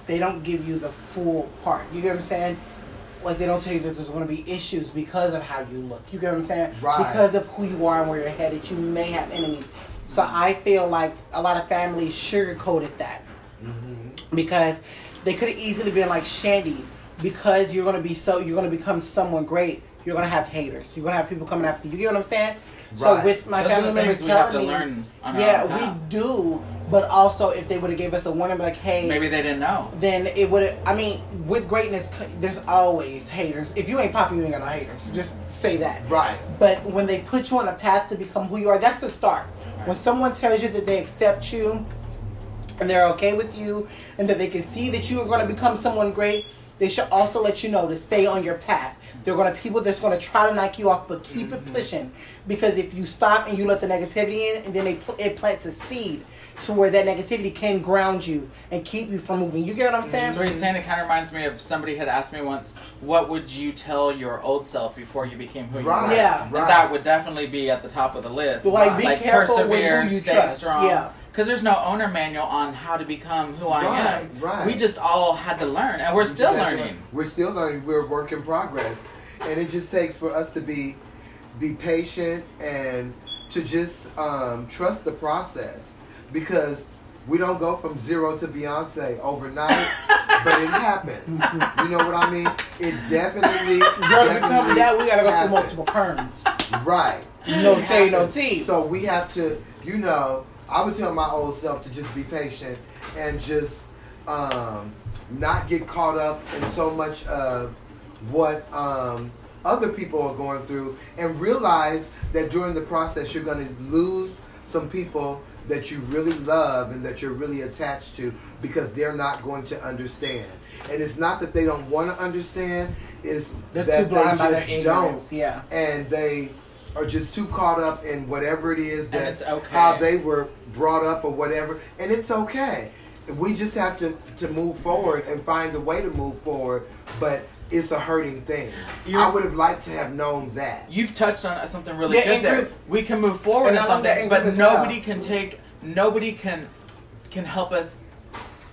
they don't give you the full part. You get what I'm saying? Like they don't tell you that there's going to be issues because of how you look. You get what I'm saying? Right. Because of who you are and where you're headed, you may have enemies. So I feel like a lot of families sugarcoated that Mm-hmm. because they could have easily been like Shandy because you're going to be so you're going to become someone great you're gonna have haters. You're gonna have people coming after you. You get what I'm saying? So Right. with my Those are family the members things we have telling to me, learn on our yeah, own we do. But also, if they would have gave us a warning, like, hey, Maybe they didn't know. then it would. I mean, with greatness, there's always haters. If you ain't popping, you ain't got no haters. Just say that. Right. But when they put you on a path to become who you are, that's the start. When someone tells you that they accept you and they're okay with you and that they can see that you are going to become someone great, they should also let you know to stay on your path. They're going to people that's going to try to knock you off, but keep it mm-hmm. pushing because if you stop and you let the negativity in, and then they it plants a seed to where that negativity can ground you and keep you from moving. You get what I'm saying? So what you're saying it kind of reminds me of somebody had asked me once, "What would you tell your old self before you became who you Right. are?" Yeah. Right. that would definitely be at the top of the list. Like, be careful with persevere, you stay trust. strong. Yeah. Because there's no owner manual on how to become who I Right, am. right. We just all had to learn, and we're still Exactly. learning. We're still learning. We're a work in progress, and it just takes for us to be be patient and to just um, trust the process because we don't go from zero to Beyonce overnight, but it happened. You know what I mean? It definitely. Girl, to become that, we gotta go through multiple perms. Right. No shade, no happens. tea. So we have to, you know, I would tell my old self to just be patient and just um, not get caught up in so much of what um, other people are going through and realize that during the process you're going to lose some people that you really love and that you're really attached to because they're not going to understand. And it's not that they don't want to understand, it's They're that they just don't Yeah. and they are just too caught up in whatever it is that okay. how they were brought up or whatever and it's okay we just have to to move forward and find a way to move forward but it's a hurting thing You're- i would have liked to have known that You've touched on something really Yeah, good there. we can move forward And in not only that, something, in but as well. nobody can take, nobody can, can help us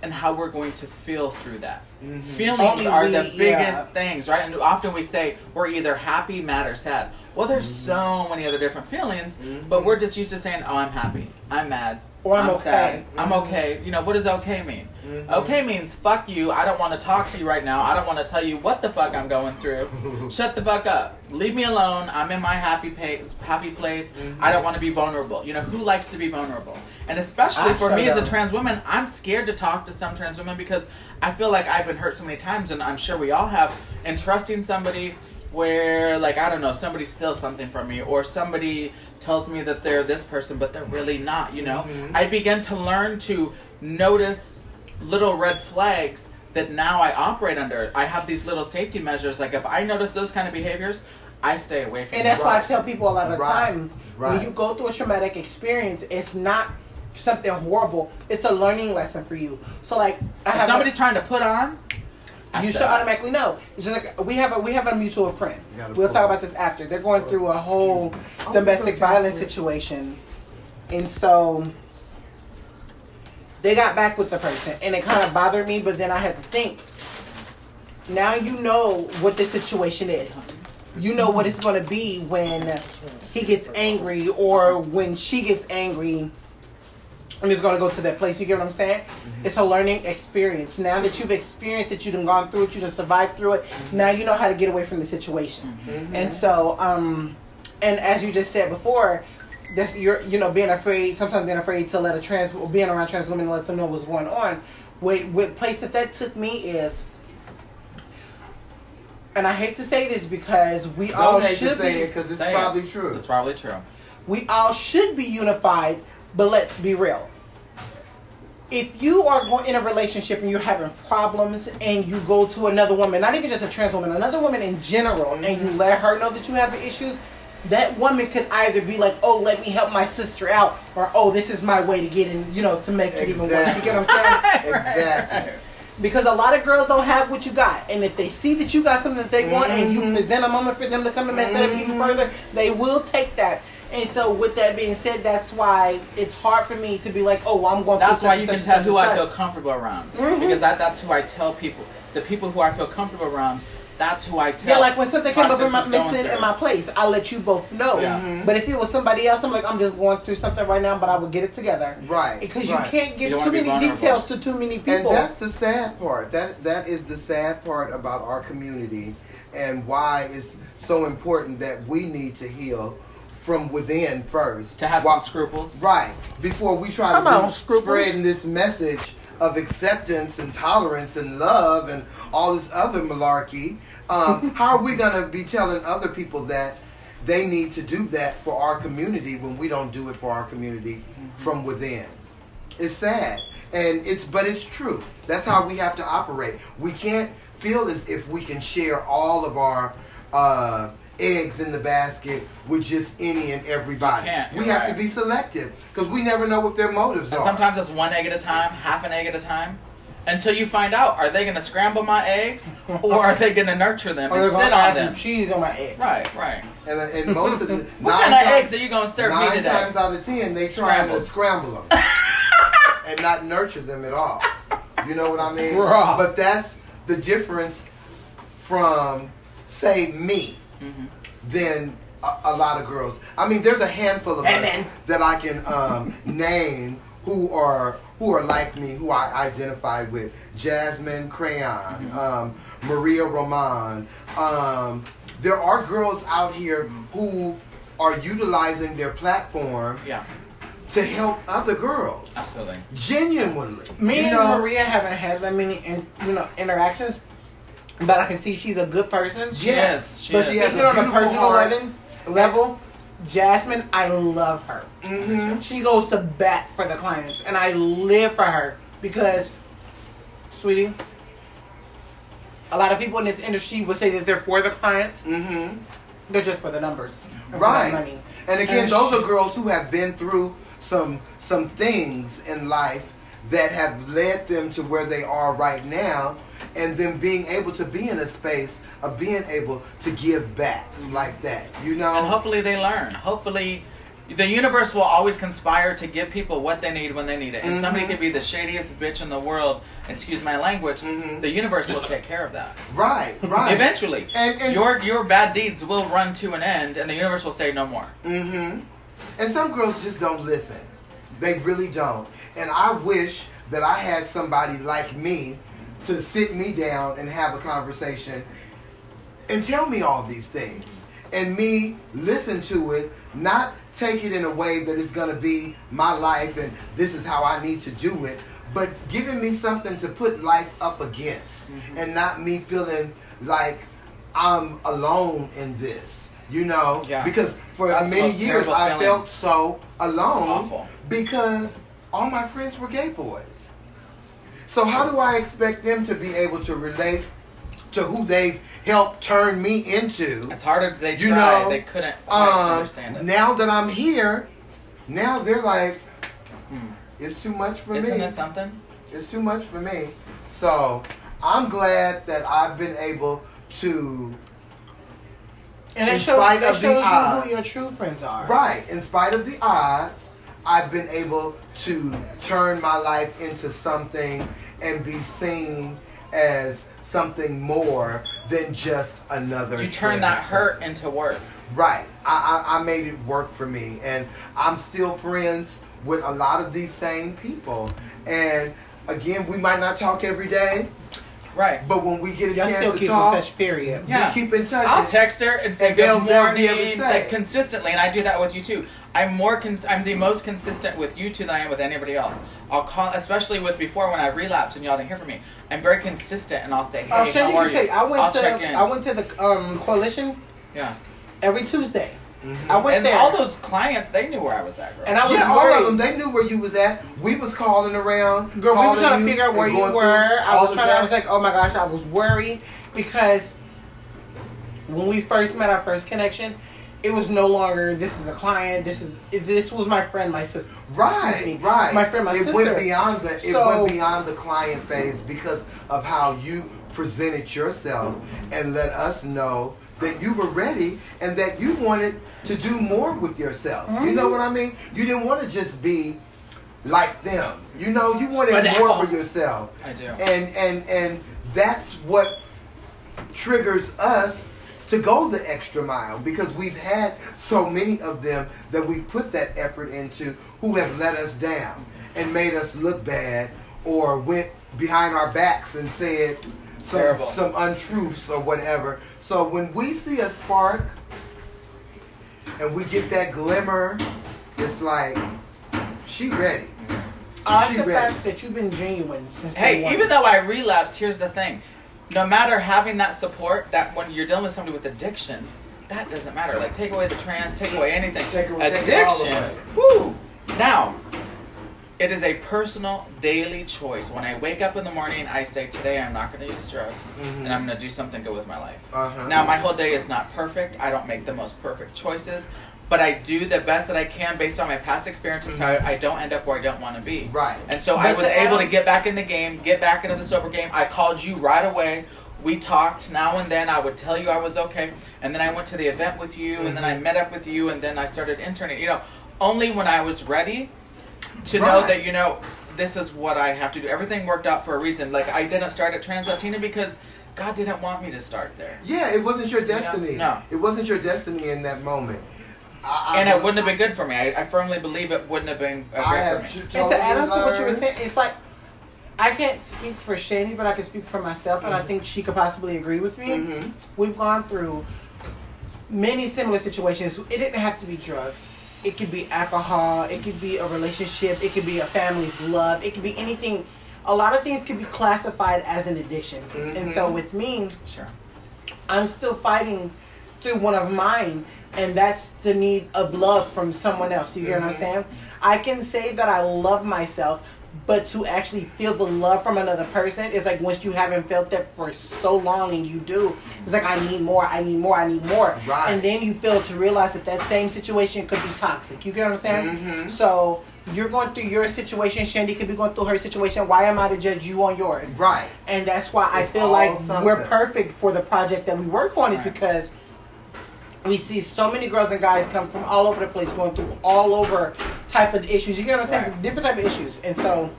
and how we're going to feel through that. Mhm. Feelings Only are we- the biggest yeah. things, right? And often we say we're either happy, mad, or sad. Well, there's so many other different feelings, Mhm. but we're just used to saying, "Oh, I'm happy, I'm mad, Or I'm sad, okay." I'm okay." You know, what does okay mean? Mhm. Okay means fuck you. I don't want to talk to you right now. I don't want to tell you what the fuck I'm going through. Shut the fuck up. Leave me alone. I'm in my happy place. Happy place. Mhm. I don't want to be vulnerable. You know who likes to be vulnerable? And especially I for me as a trans woman, I'm scared to talk to some trans women because I feel like I've been hurt so many times, and I'm sure we all have. And trusting somebody where, like, I don't know, somebody steals something from me, or somebody tells me that they're this person, but they're really not. You know, Mhm. I begin to learn to notice little red flags that now I operate under. I have these little safety measures. Like if I notice those kind of behaviors, I stay away from And them. that's why I tell people a lot of the Right. time Right. when you go through a traumatic experience, it's not something horrible. It's a learning lesson for you. So like I If have somebody's trying to put on, I you should automatically know. It's just like we have a we have a mutual friend. We'll talk it. about this after. They're going through a whole domestic Oh, violence situation, and so they got back with the person, and it kind of bothered me. But then I had to think. Now you know what the situation is. You know what it's going to be when he gets angry or when she gets angry and just gonna go to that place. You get what I'm saying? Mm-hmm. It's a learning experience. Now that you've experienced it, you've gone through it, you have survived through it. Mm-hmm. Now you know how to get away from the situation. Mm-hmm. And so, um, and as you just said before, that's you're you know being afraid. Sometimes being afraid to let a trans or being around trans women and let them know what's going on. What what place that that took me is. And I hate to say this because we all don't hate to should say be it because it's Say it. probably true It's probably true. we all should be unified, but let's be real. If you are going in a relationship and you're having problems and you go to another woman, not even just a trans woman, another woman in general, and you let her know that you have the issues, that woman could either be like, oh, let me help my sister out, or oh, this is my way to get in, you know, to make it even worse. You get what I'm saying? exactly Because a lot of girls don't have what you got, and if they see that you got something that they want, and you Mhm. present a moment for them to come and mess that up even Mhm. further, they will take that. And so, with that being said, that's why it's hard for me to be like, "Oh, I'm going." That's why you can tell who I feel comfortable around Mhm. because that, that's who I tell people. The people who I feel comfortable around, that's who I tell. Yeah, like when something came up in my missing in my place, I let you both know. Yeah. Mhm. But if it was somebody else, I'm like, I'm just going through something right now, but I will get it together. Right. Because right. you can't give don't too many vulnerable. details to too many people. And that's the sad part. That that is the sad part about our community, and why it's so important that we need to heal from within first. to have While- some scruples. Right. Before we try Come to on, be spreading this message of acceptance and tolerance and love and all this other malarkey, um, how are we going to be telling other people that they need to do that for our community when we don't do it for our community from within? It's sad. And it's but it's true. That's how we have to operate. We can't feel as if we can share all of our uh, eggs in the basket with just any and everybody. We have right. to be selective because we never know what their motives And are. sometimes it's one egg at a time, half an egg at a time, until you find out: are they going to scramble my eggs, or are they going to nurture them and sit on them? some cheese on my egg. Right, right. and, uh, and most of the What nine kind of eggs are you going to serve me today? nine times out of ten, they trying to scramble them and not nurture them at all. You know what I mean? Bruh. But that's the difference from, say, me, Mhm. than a, a lot of girls. I mean, there's a handful of Amen. us that I can um, name who are who are like me, who I identify with. Jasmine Crayon, um, Maria Roman. Um, there are girls out here who are utilizing their platform Yeah, to help other girls absolutely. genuinely. Me you and know? Maria haven't had that many, in, you know, interactions, but I can see she's a good person. Yes, She but is. she has speaking a on a beautiful personal heart. level, level, Jasmine, I love her. Mhm. She goes to bat for the clients, and I live for her because, sweetie, a lot of people in this industry would say that they're for the clients. Mhm. They're just for the numbers, and for Right. money. And again, And those sh- are girls who have been through some some things in life that have led them to where they are right now, and then being able to be in a space of being able to give back like that. You know, And hopefully they learn. Hopefully, the universe will always conspire to give people what they need when they need it. And somebody Mhm. could be the shadiest bitch in the world. Excuse my language. Mhm. The universe will take care of that. right, right. Eventually, And- and- your your bad deeds will run to an end, and the universe will say no more. Mm-hmm. And some girls just don't listen. They really don't. And I wish that I had somebody like me to sit me down and have a conversation and tell me all these things. And me listen to it, not take it in a way that it's going to be my life and this is how I need to do it, but giving me something to put life up against and not me feeling like I'm alone in this. You know, Yeah. because for That's many years I feeling. felt so alone. Because all my friends were gay boys. So how do I expect them to be able to relate to who they've helped turn me into? As hard as they You tried, know, they couldn't quite Um, understand it. now that I'm here, now they're like, Hmm. it's too much for me. Isn't me. it something? It's too much for me. So I'm glad that I've been able to, And In it shows, spite it of the shows you odds. who your true friends are. right, in spite of the odds, I've been able to turn my life into something and be seen as something more than just another. You turn that hurt person. into worth. Right. I, I, I made it work for me. And I'm still friends with a lot of these same people. And again, we might not talk every day, Right. but when we get a Y'all chance still to keep talk, in touch, period. Yeah. we keep in touch. I'll text her and say And they'll- good morning say like consistently, and I do that with you too. I'm more cons- I'm the most consistent with you two than I am with anybody else. I'll call, especially with before when I relapsed and y'all didn't hear from me. I'm very consistent, and I'll say, "Hey, Shandy how are you?" tell you, I went will to check in. I went to the um, coalition yeah, every Tuesday. Mhm. I went and there, all those clients, they knew where I was at, girl. and I was yeah, all of them. They knew where you was at. We was calling around. Girl, we were trying to figure out where you were. I was of trying. I was like, oh my gosh, I was worried because when we first met, our first connection, it was no longer this is a client. This is this was my friend, my sister. Right, me, right. My friend, my it sister. went beyond the it So- went beyond the client phase because of how you presented yourself and let us know that you were ready and that you wanted to do more with yourself. You know Mhm. what I mean? You didn't want to just be like them. You know, you wanted Spread more out. for yourself. I do. And and and that's what triggers us to go the extra mile because we've had so many of them that we put that effort into who have let us down and made us look bad or went behind our backs and said some, Terrible. some untruths or whatever. So when we see a spark and we get that glimmer, it's like she ready. I like She the ready. fact that you've been genuine since day Hey, one. even though I relapsed, here's the thing. No matter having that support, that when you're dealing with somebody with addiction, that doesn't matter. Like take away the trans, take away anything. Take away- take it all addiction. Woo! Now, it is a personal daily choice. When I wake up in the morning, I say, Today I'm not going to use drugs Mhm. and I'm going to do something good with my life. Uh-huh. Now, my whole day is not perfect. I don't make the most perfect choices, but I do the best that I can based on my past experiences so I, I don't end up where I don't want to be. Right. And so But I was able to get back in the game, get back into the sober game. I called you right away. We talked now and then. I would tell you I was okay. And then I went to the event with you, and then I Mhm. met up with you, and then I started interning. You know, only when I was ready to know that, you know, this is what I have to do. Everything worked out for a reason. Like, I didn't start at Trans Latina because God didn't want me to start there. Yeah, it wasn't your destiny. No. It wasn't your destiny in that moment. I, And it wouldn't have been good for me. I, I firmly believe it wouldn't have been uh, I great have for me. t- And to add on to what you were saying, it's like I can't speak for Shani, but I can speak for myself, and I think she could possibly agree with me. Mhm. We've gone through many similar situations. It didn't have to be drugs. It could be alcohol. It could be a relationship. It could be a family's love. It could be anything. A lot of things could be classified as an addiction. And so Mhm. with me, Sure. I'm still fighting through one of mine, and that's the need of love from someone else. You get what I'm Mhm. saying? I can say that I love myself, but to actually feel the love from another person is like once you haven't felt that for so long and you do, it's like I need more, I need more, I need more. Right. And then you fail to realize that that same situation could be toxic. You get what I'm saying? Mhm. So you're going through your situation, Shandy could be going through her situation. Why am I to judge you on yours? Right. and that's why I feel like something. we're perfect for the project that we work on is because we see so many girls and guys come from all over the place going through all over type of issues you get what i'm saying Right. different type of issues and so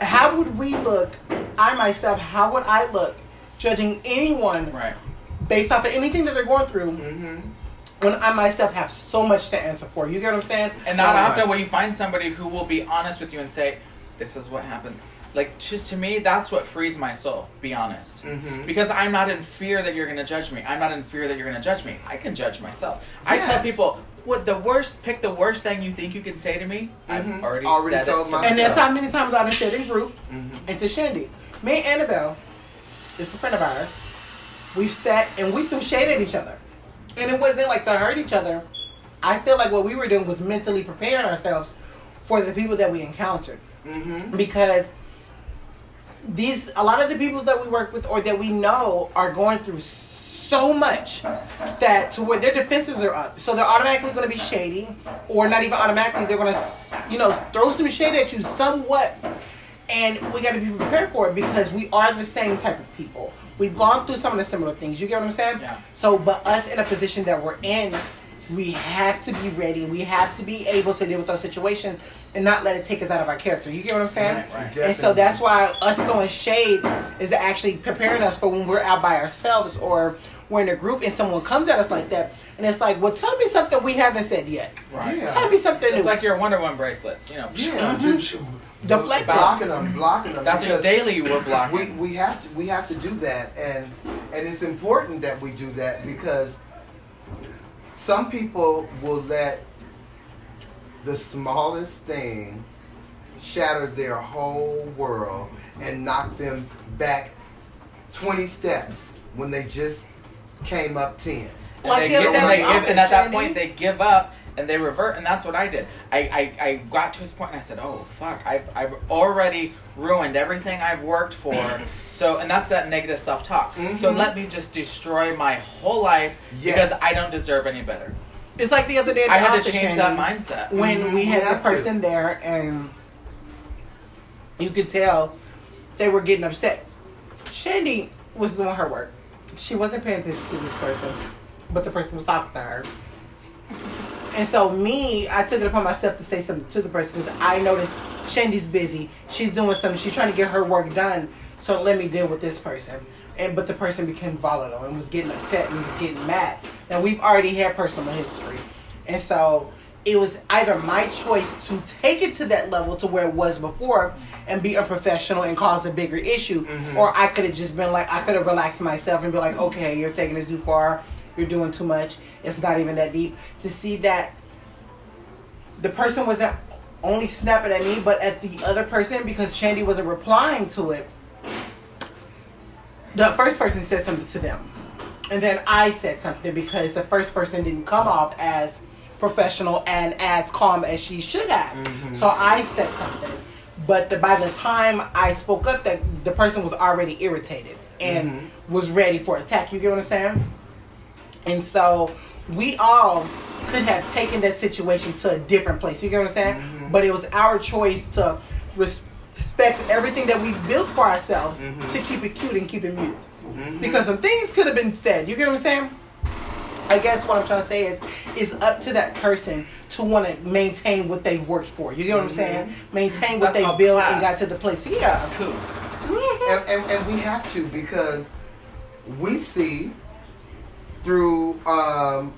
how would we look i myself how would i look judging anyone Right. based off of anything that they're going through Mm-hmm. when i myself have so much to answer for you get what i'm saying And not So often will you find somebody who will be honest with you and say, "This is what happened." Like, just to me, that's what frees my soul. Be honest, Mhm. because I'm not in fear that you're going to judge me. I'm not in fear that you're going to judge me. I can judge myself. I tell people, "What the worst? Pick the worst thing you think you can say to me." Mhm. I've already, Already said told it. To myself. and that's how many times i've said in group Mhm. and to Shandy. Me and Annabelle, is a friend of ours, we've sat and we threw shade at each other. And it wasn't like to hurt each other. I feel like what we were doing was mentally preparing ourselves for the people that we encountered. Mm-hmm. Because these a lot of the people that we work with or that we know are going through so much that to where their defenses are up. So they're automatically going to be shady, or not even automatically. They're going to, you know, throw some shade at you somewhat, and we got to be prepared for it because we are the same type of people. We've gone through some of the similar things. You get what I'm saying? Yeah. So, but us in a position that we're in, we have to be ready. We have to be able to deal with our situations and not let it take us out of our character. You get what I'm saying? Right, right. And so that's why us throwing shade is actually preparing us for when we're out by ourselves or we're in a group and someone comes at us like that. And it's like, well, tell me something we haven't said yet. Right. Yeah. Tell me something It's new. like your Wonder Woman bracelets. You know. Yeah, Mhm. just Deflect it. blocking them, blocking them. That's what because daily we're blocking. we we have to we have to do that, and and it's important that we do that because some people will let the smallest thing shatter their whole world and knock them back twenty steps when they just came up ten. And Like they give, and, they give, and at that point they give up and they revert, and that's what I did. I, I, I got to this point and I said, "Oh fuck! I've I've already ruined everything I've worked for." So, and that's that negative self talk. So Mhm. let me just destroy my whole life Yes. because I don't deserve any better. It's like the other day at the I had office, to change that mindset. When Mhm, we we had the have to. person there and you could tell they were getting upset. Shandy was doing her work. She wasn't paying attention to this person, but the person was talking to her. And so me, I took it upon myself to say something to the person because I noticed Shandy's busy. She's doing something. She's trying to get her work done. So let me deal with this person. And but the person became volatile and was getting upset and was getting mad. Now we've already had personal history, and so it was either my choice to take it to that level to where it was before and be a professional and cause a bigger issue, Mhm. or I could have just been like, I could have relaxed myself and be like, okay, you're taking it too far, you're doing too much, it's not even that deep. To see that the person wasn't only snapping at me, but at the other person because Shandy wasn't replying to it. The first person said something to them, and then I said something because the first person didn't come off as professional and as calm as she should have. Mhm. So I said something, but the, by the time I spoke up, that the person was already irritated and Mhm. was ready for attack. You get what I'm saying? And so we all could have taken that situation to a different place. You get what I'm saying? Mhm. But it was our choice to res- respect everything that we built for ourselves Mhm. to keep it cute and keep it mute. Mhm. Because some things could have been said. You get what I'm saying? I guess what I'm trying to say is it's up to that person to want to maintain what they've worked for. You get what I'm Mhm. saying? Maintain what That's they built and got to the place. Yeah. Cool. and, and, and we have to because we see through um,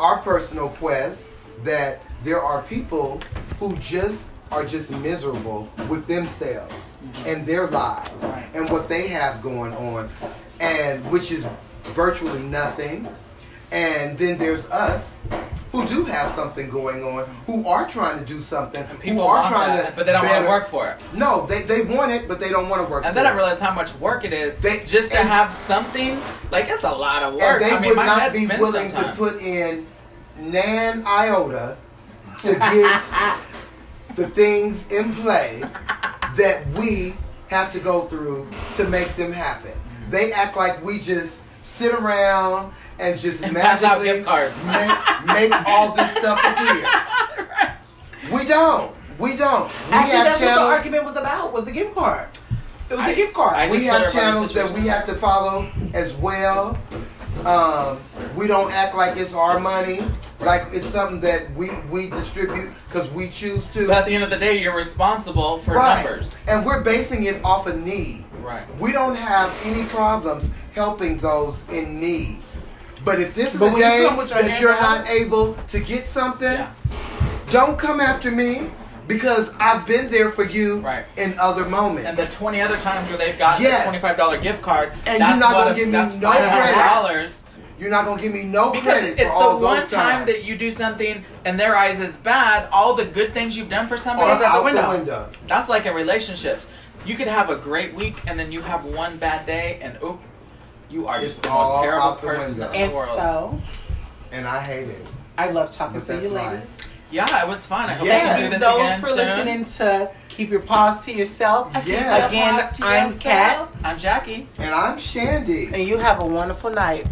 our personal quest that there are people who just are just miserable with themselves mm-hmm. and their lives Right. and what they have going on and which is virtually nothing and then there's us who do have something going on who are trying to do something who are want trying that, to but they don't want to work for it. no, they, they want it, but they don't want to work. And then I realize how much work it is They- just to have something. Like it's a lot of work. and they I mean, would not be willing sometimes. to put in nan iota to get the things in play that we have to go through to make them happen. They act like we just sit around and just And pass out magically gift cards. Make, make all this stuff appear. We don't. We don't. We Actually, have that's what the argument was about. Was the gift card? It was I- a gift card. I we have let channels that we have to follow as well. Um, we don't act like it's our money, like it's something that we we distribute because we choose to. But at the end of the day, you're responsible for right. numbers. And we're basing it off of need. Right. We don't have any problems helping those in need. But if this is But a when you day come with your that you're out- not able to get something, Yeah. don't come after me because I've been there for you Right. in other moments. And the 20 other times where they've gotten Yes. a $25 gift card, And that's you're not gonna give me no $500. You're not gonna give me no Because credit it's for the of one time times. that you do something in their eyes is bad, all the good things you've done for somebody, Or out the out the window. window. that's like in relationships. You could have a great week and then you have one bad day and oop, you are just It's the most terrible the person window. in and the world. so And I hate it. I love talking But to you, ladies. life. Yeah, it was fun. I hope Yeah. we can Thank do you this those again for soon. listening to Keep Your Paws to Yourself. Yeah. Again, I'm yourself. Kat, I'm Jackie. And I'm Shandy. and you have a wonderful night.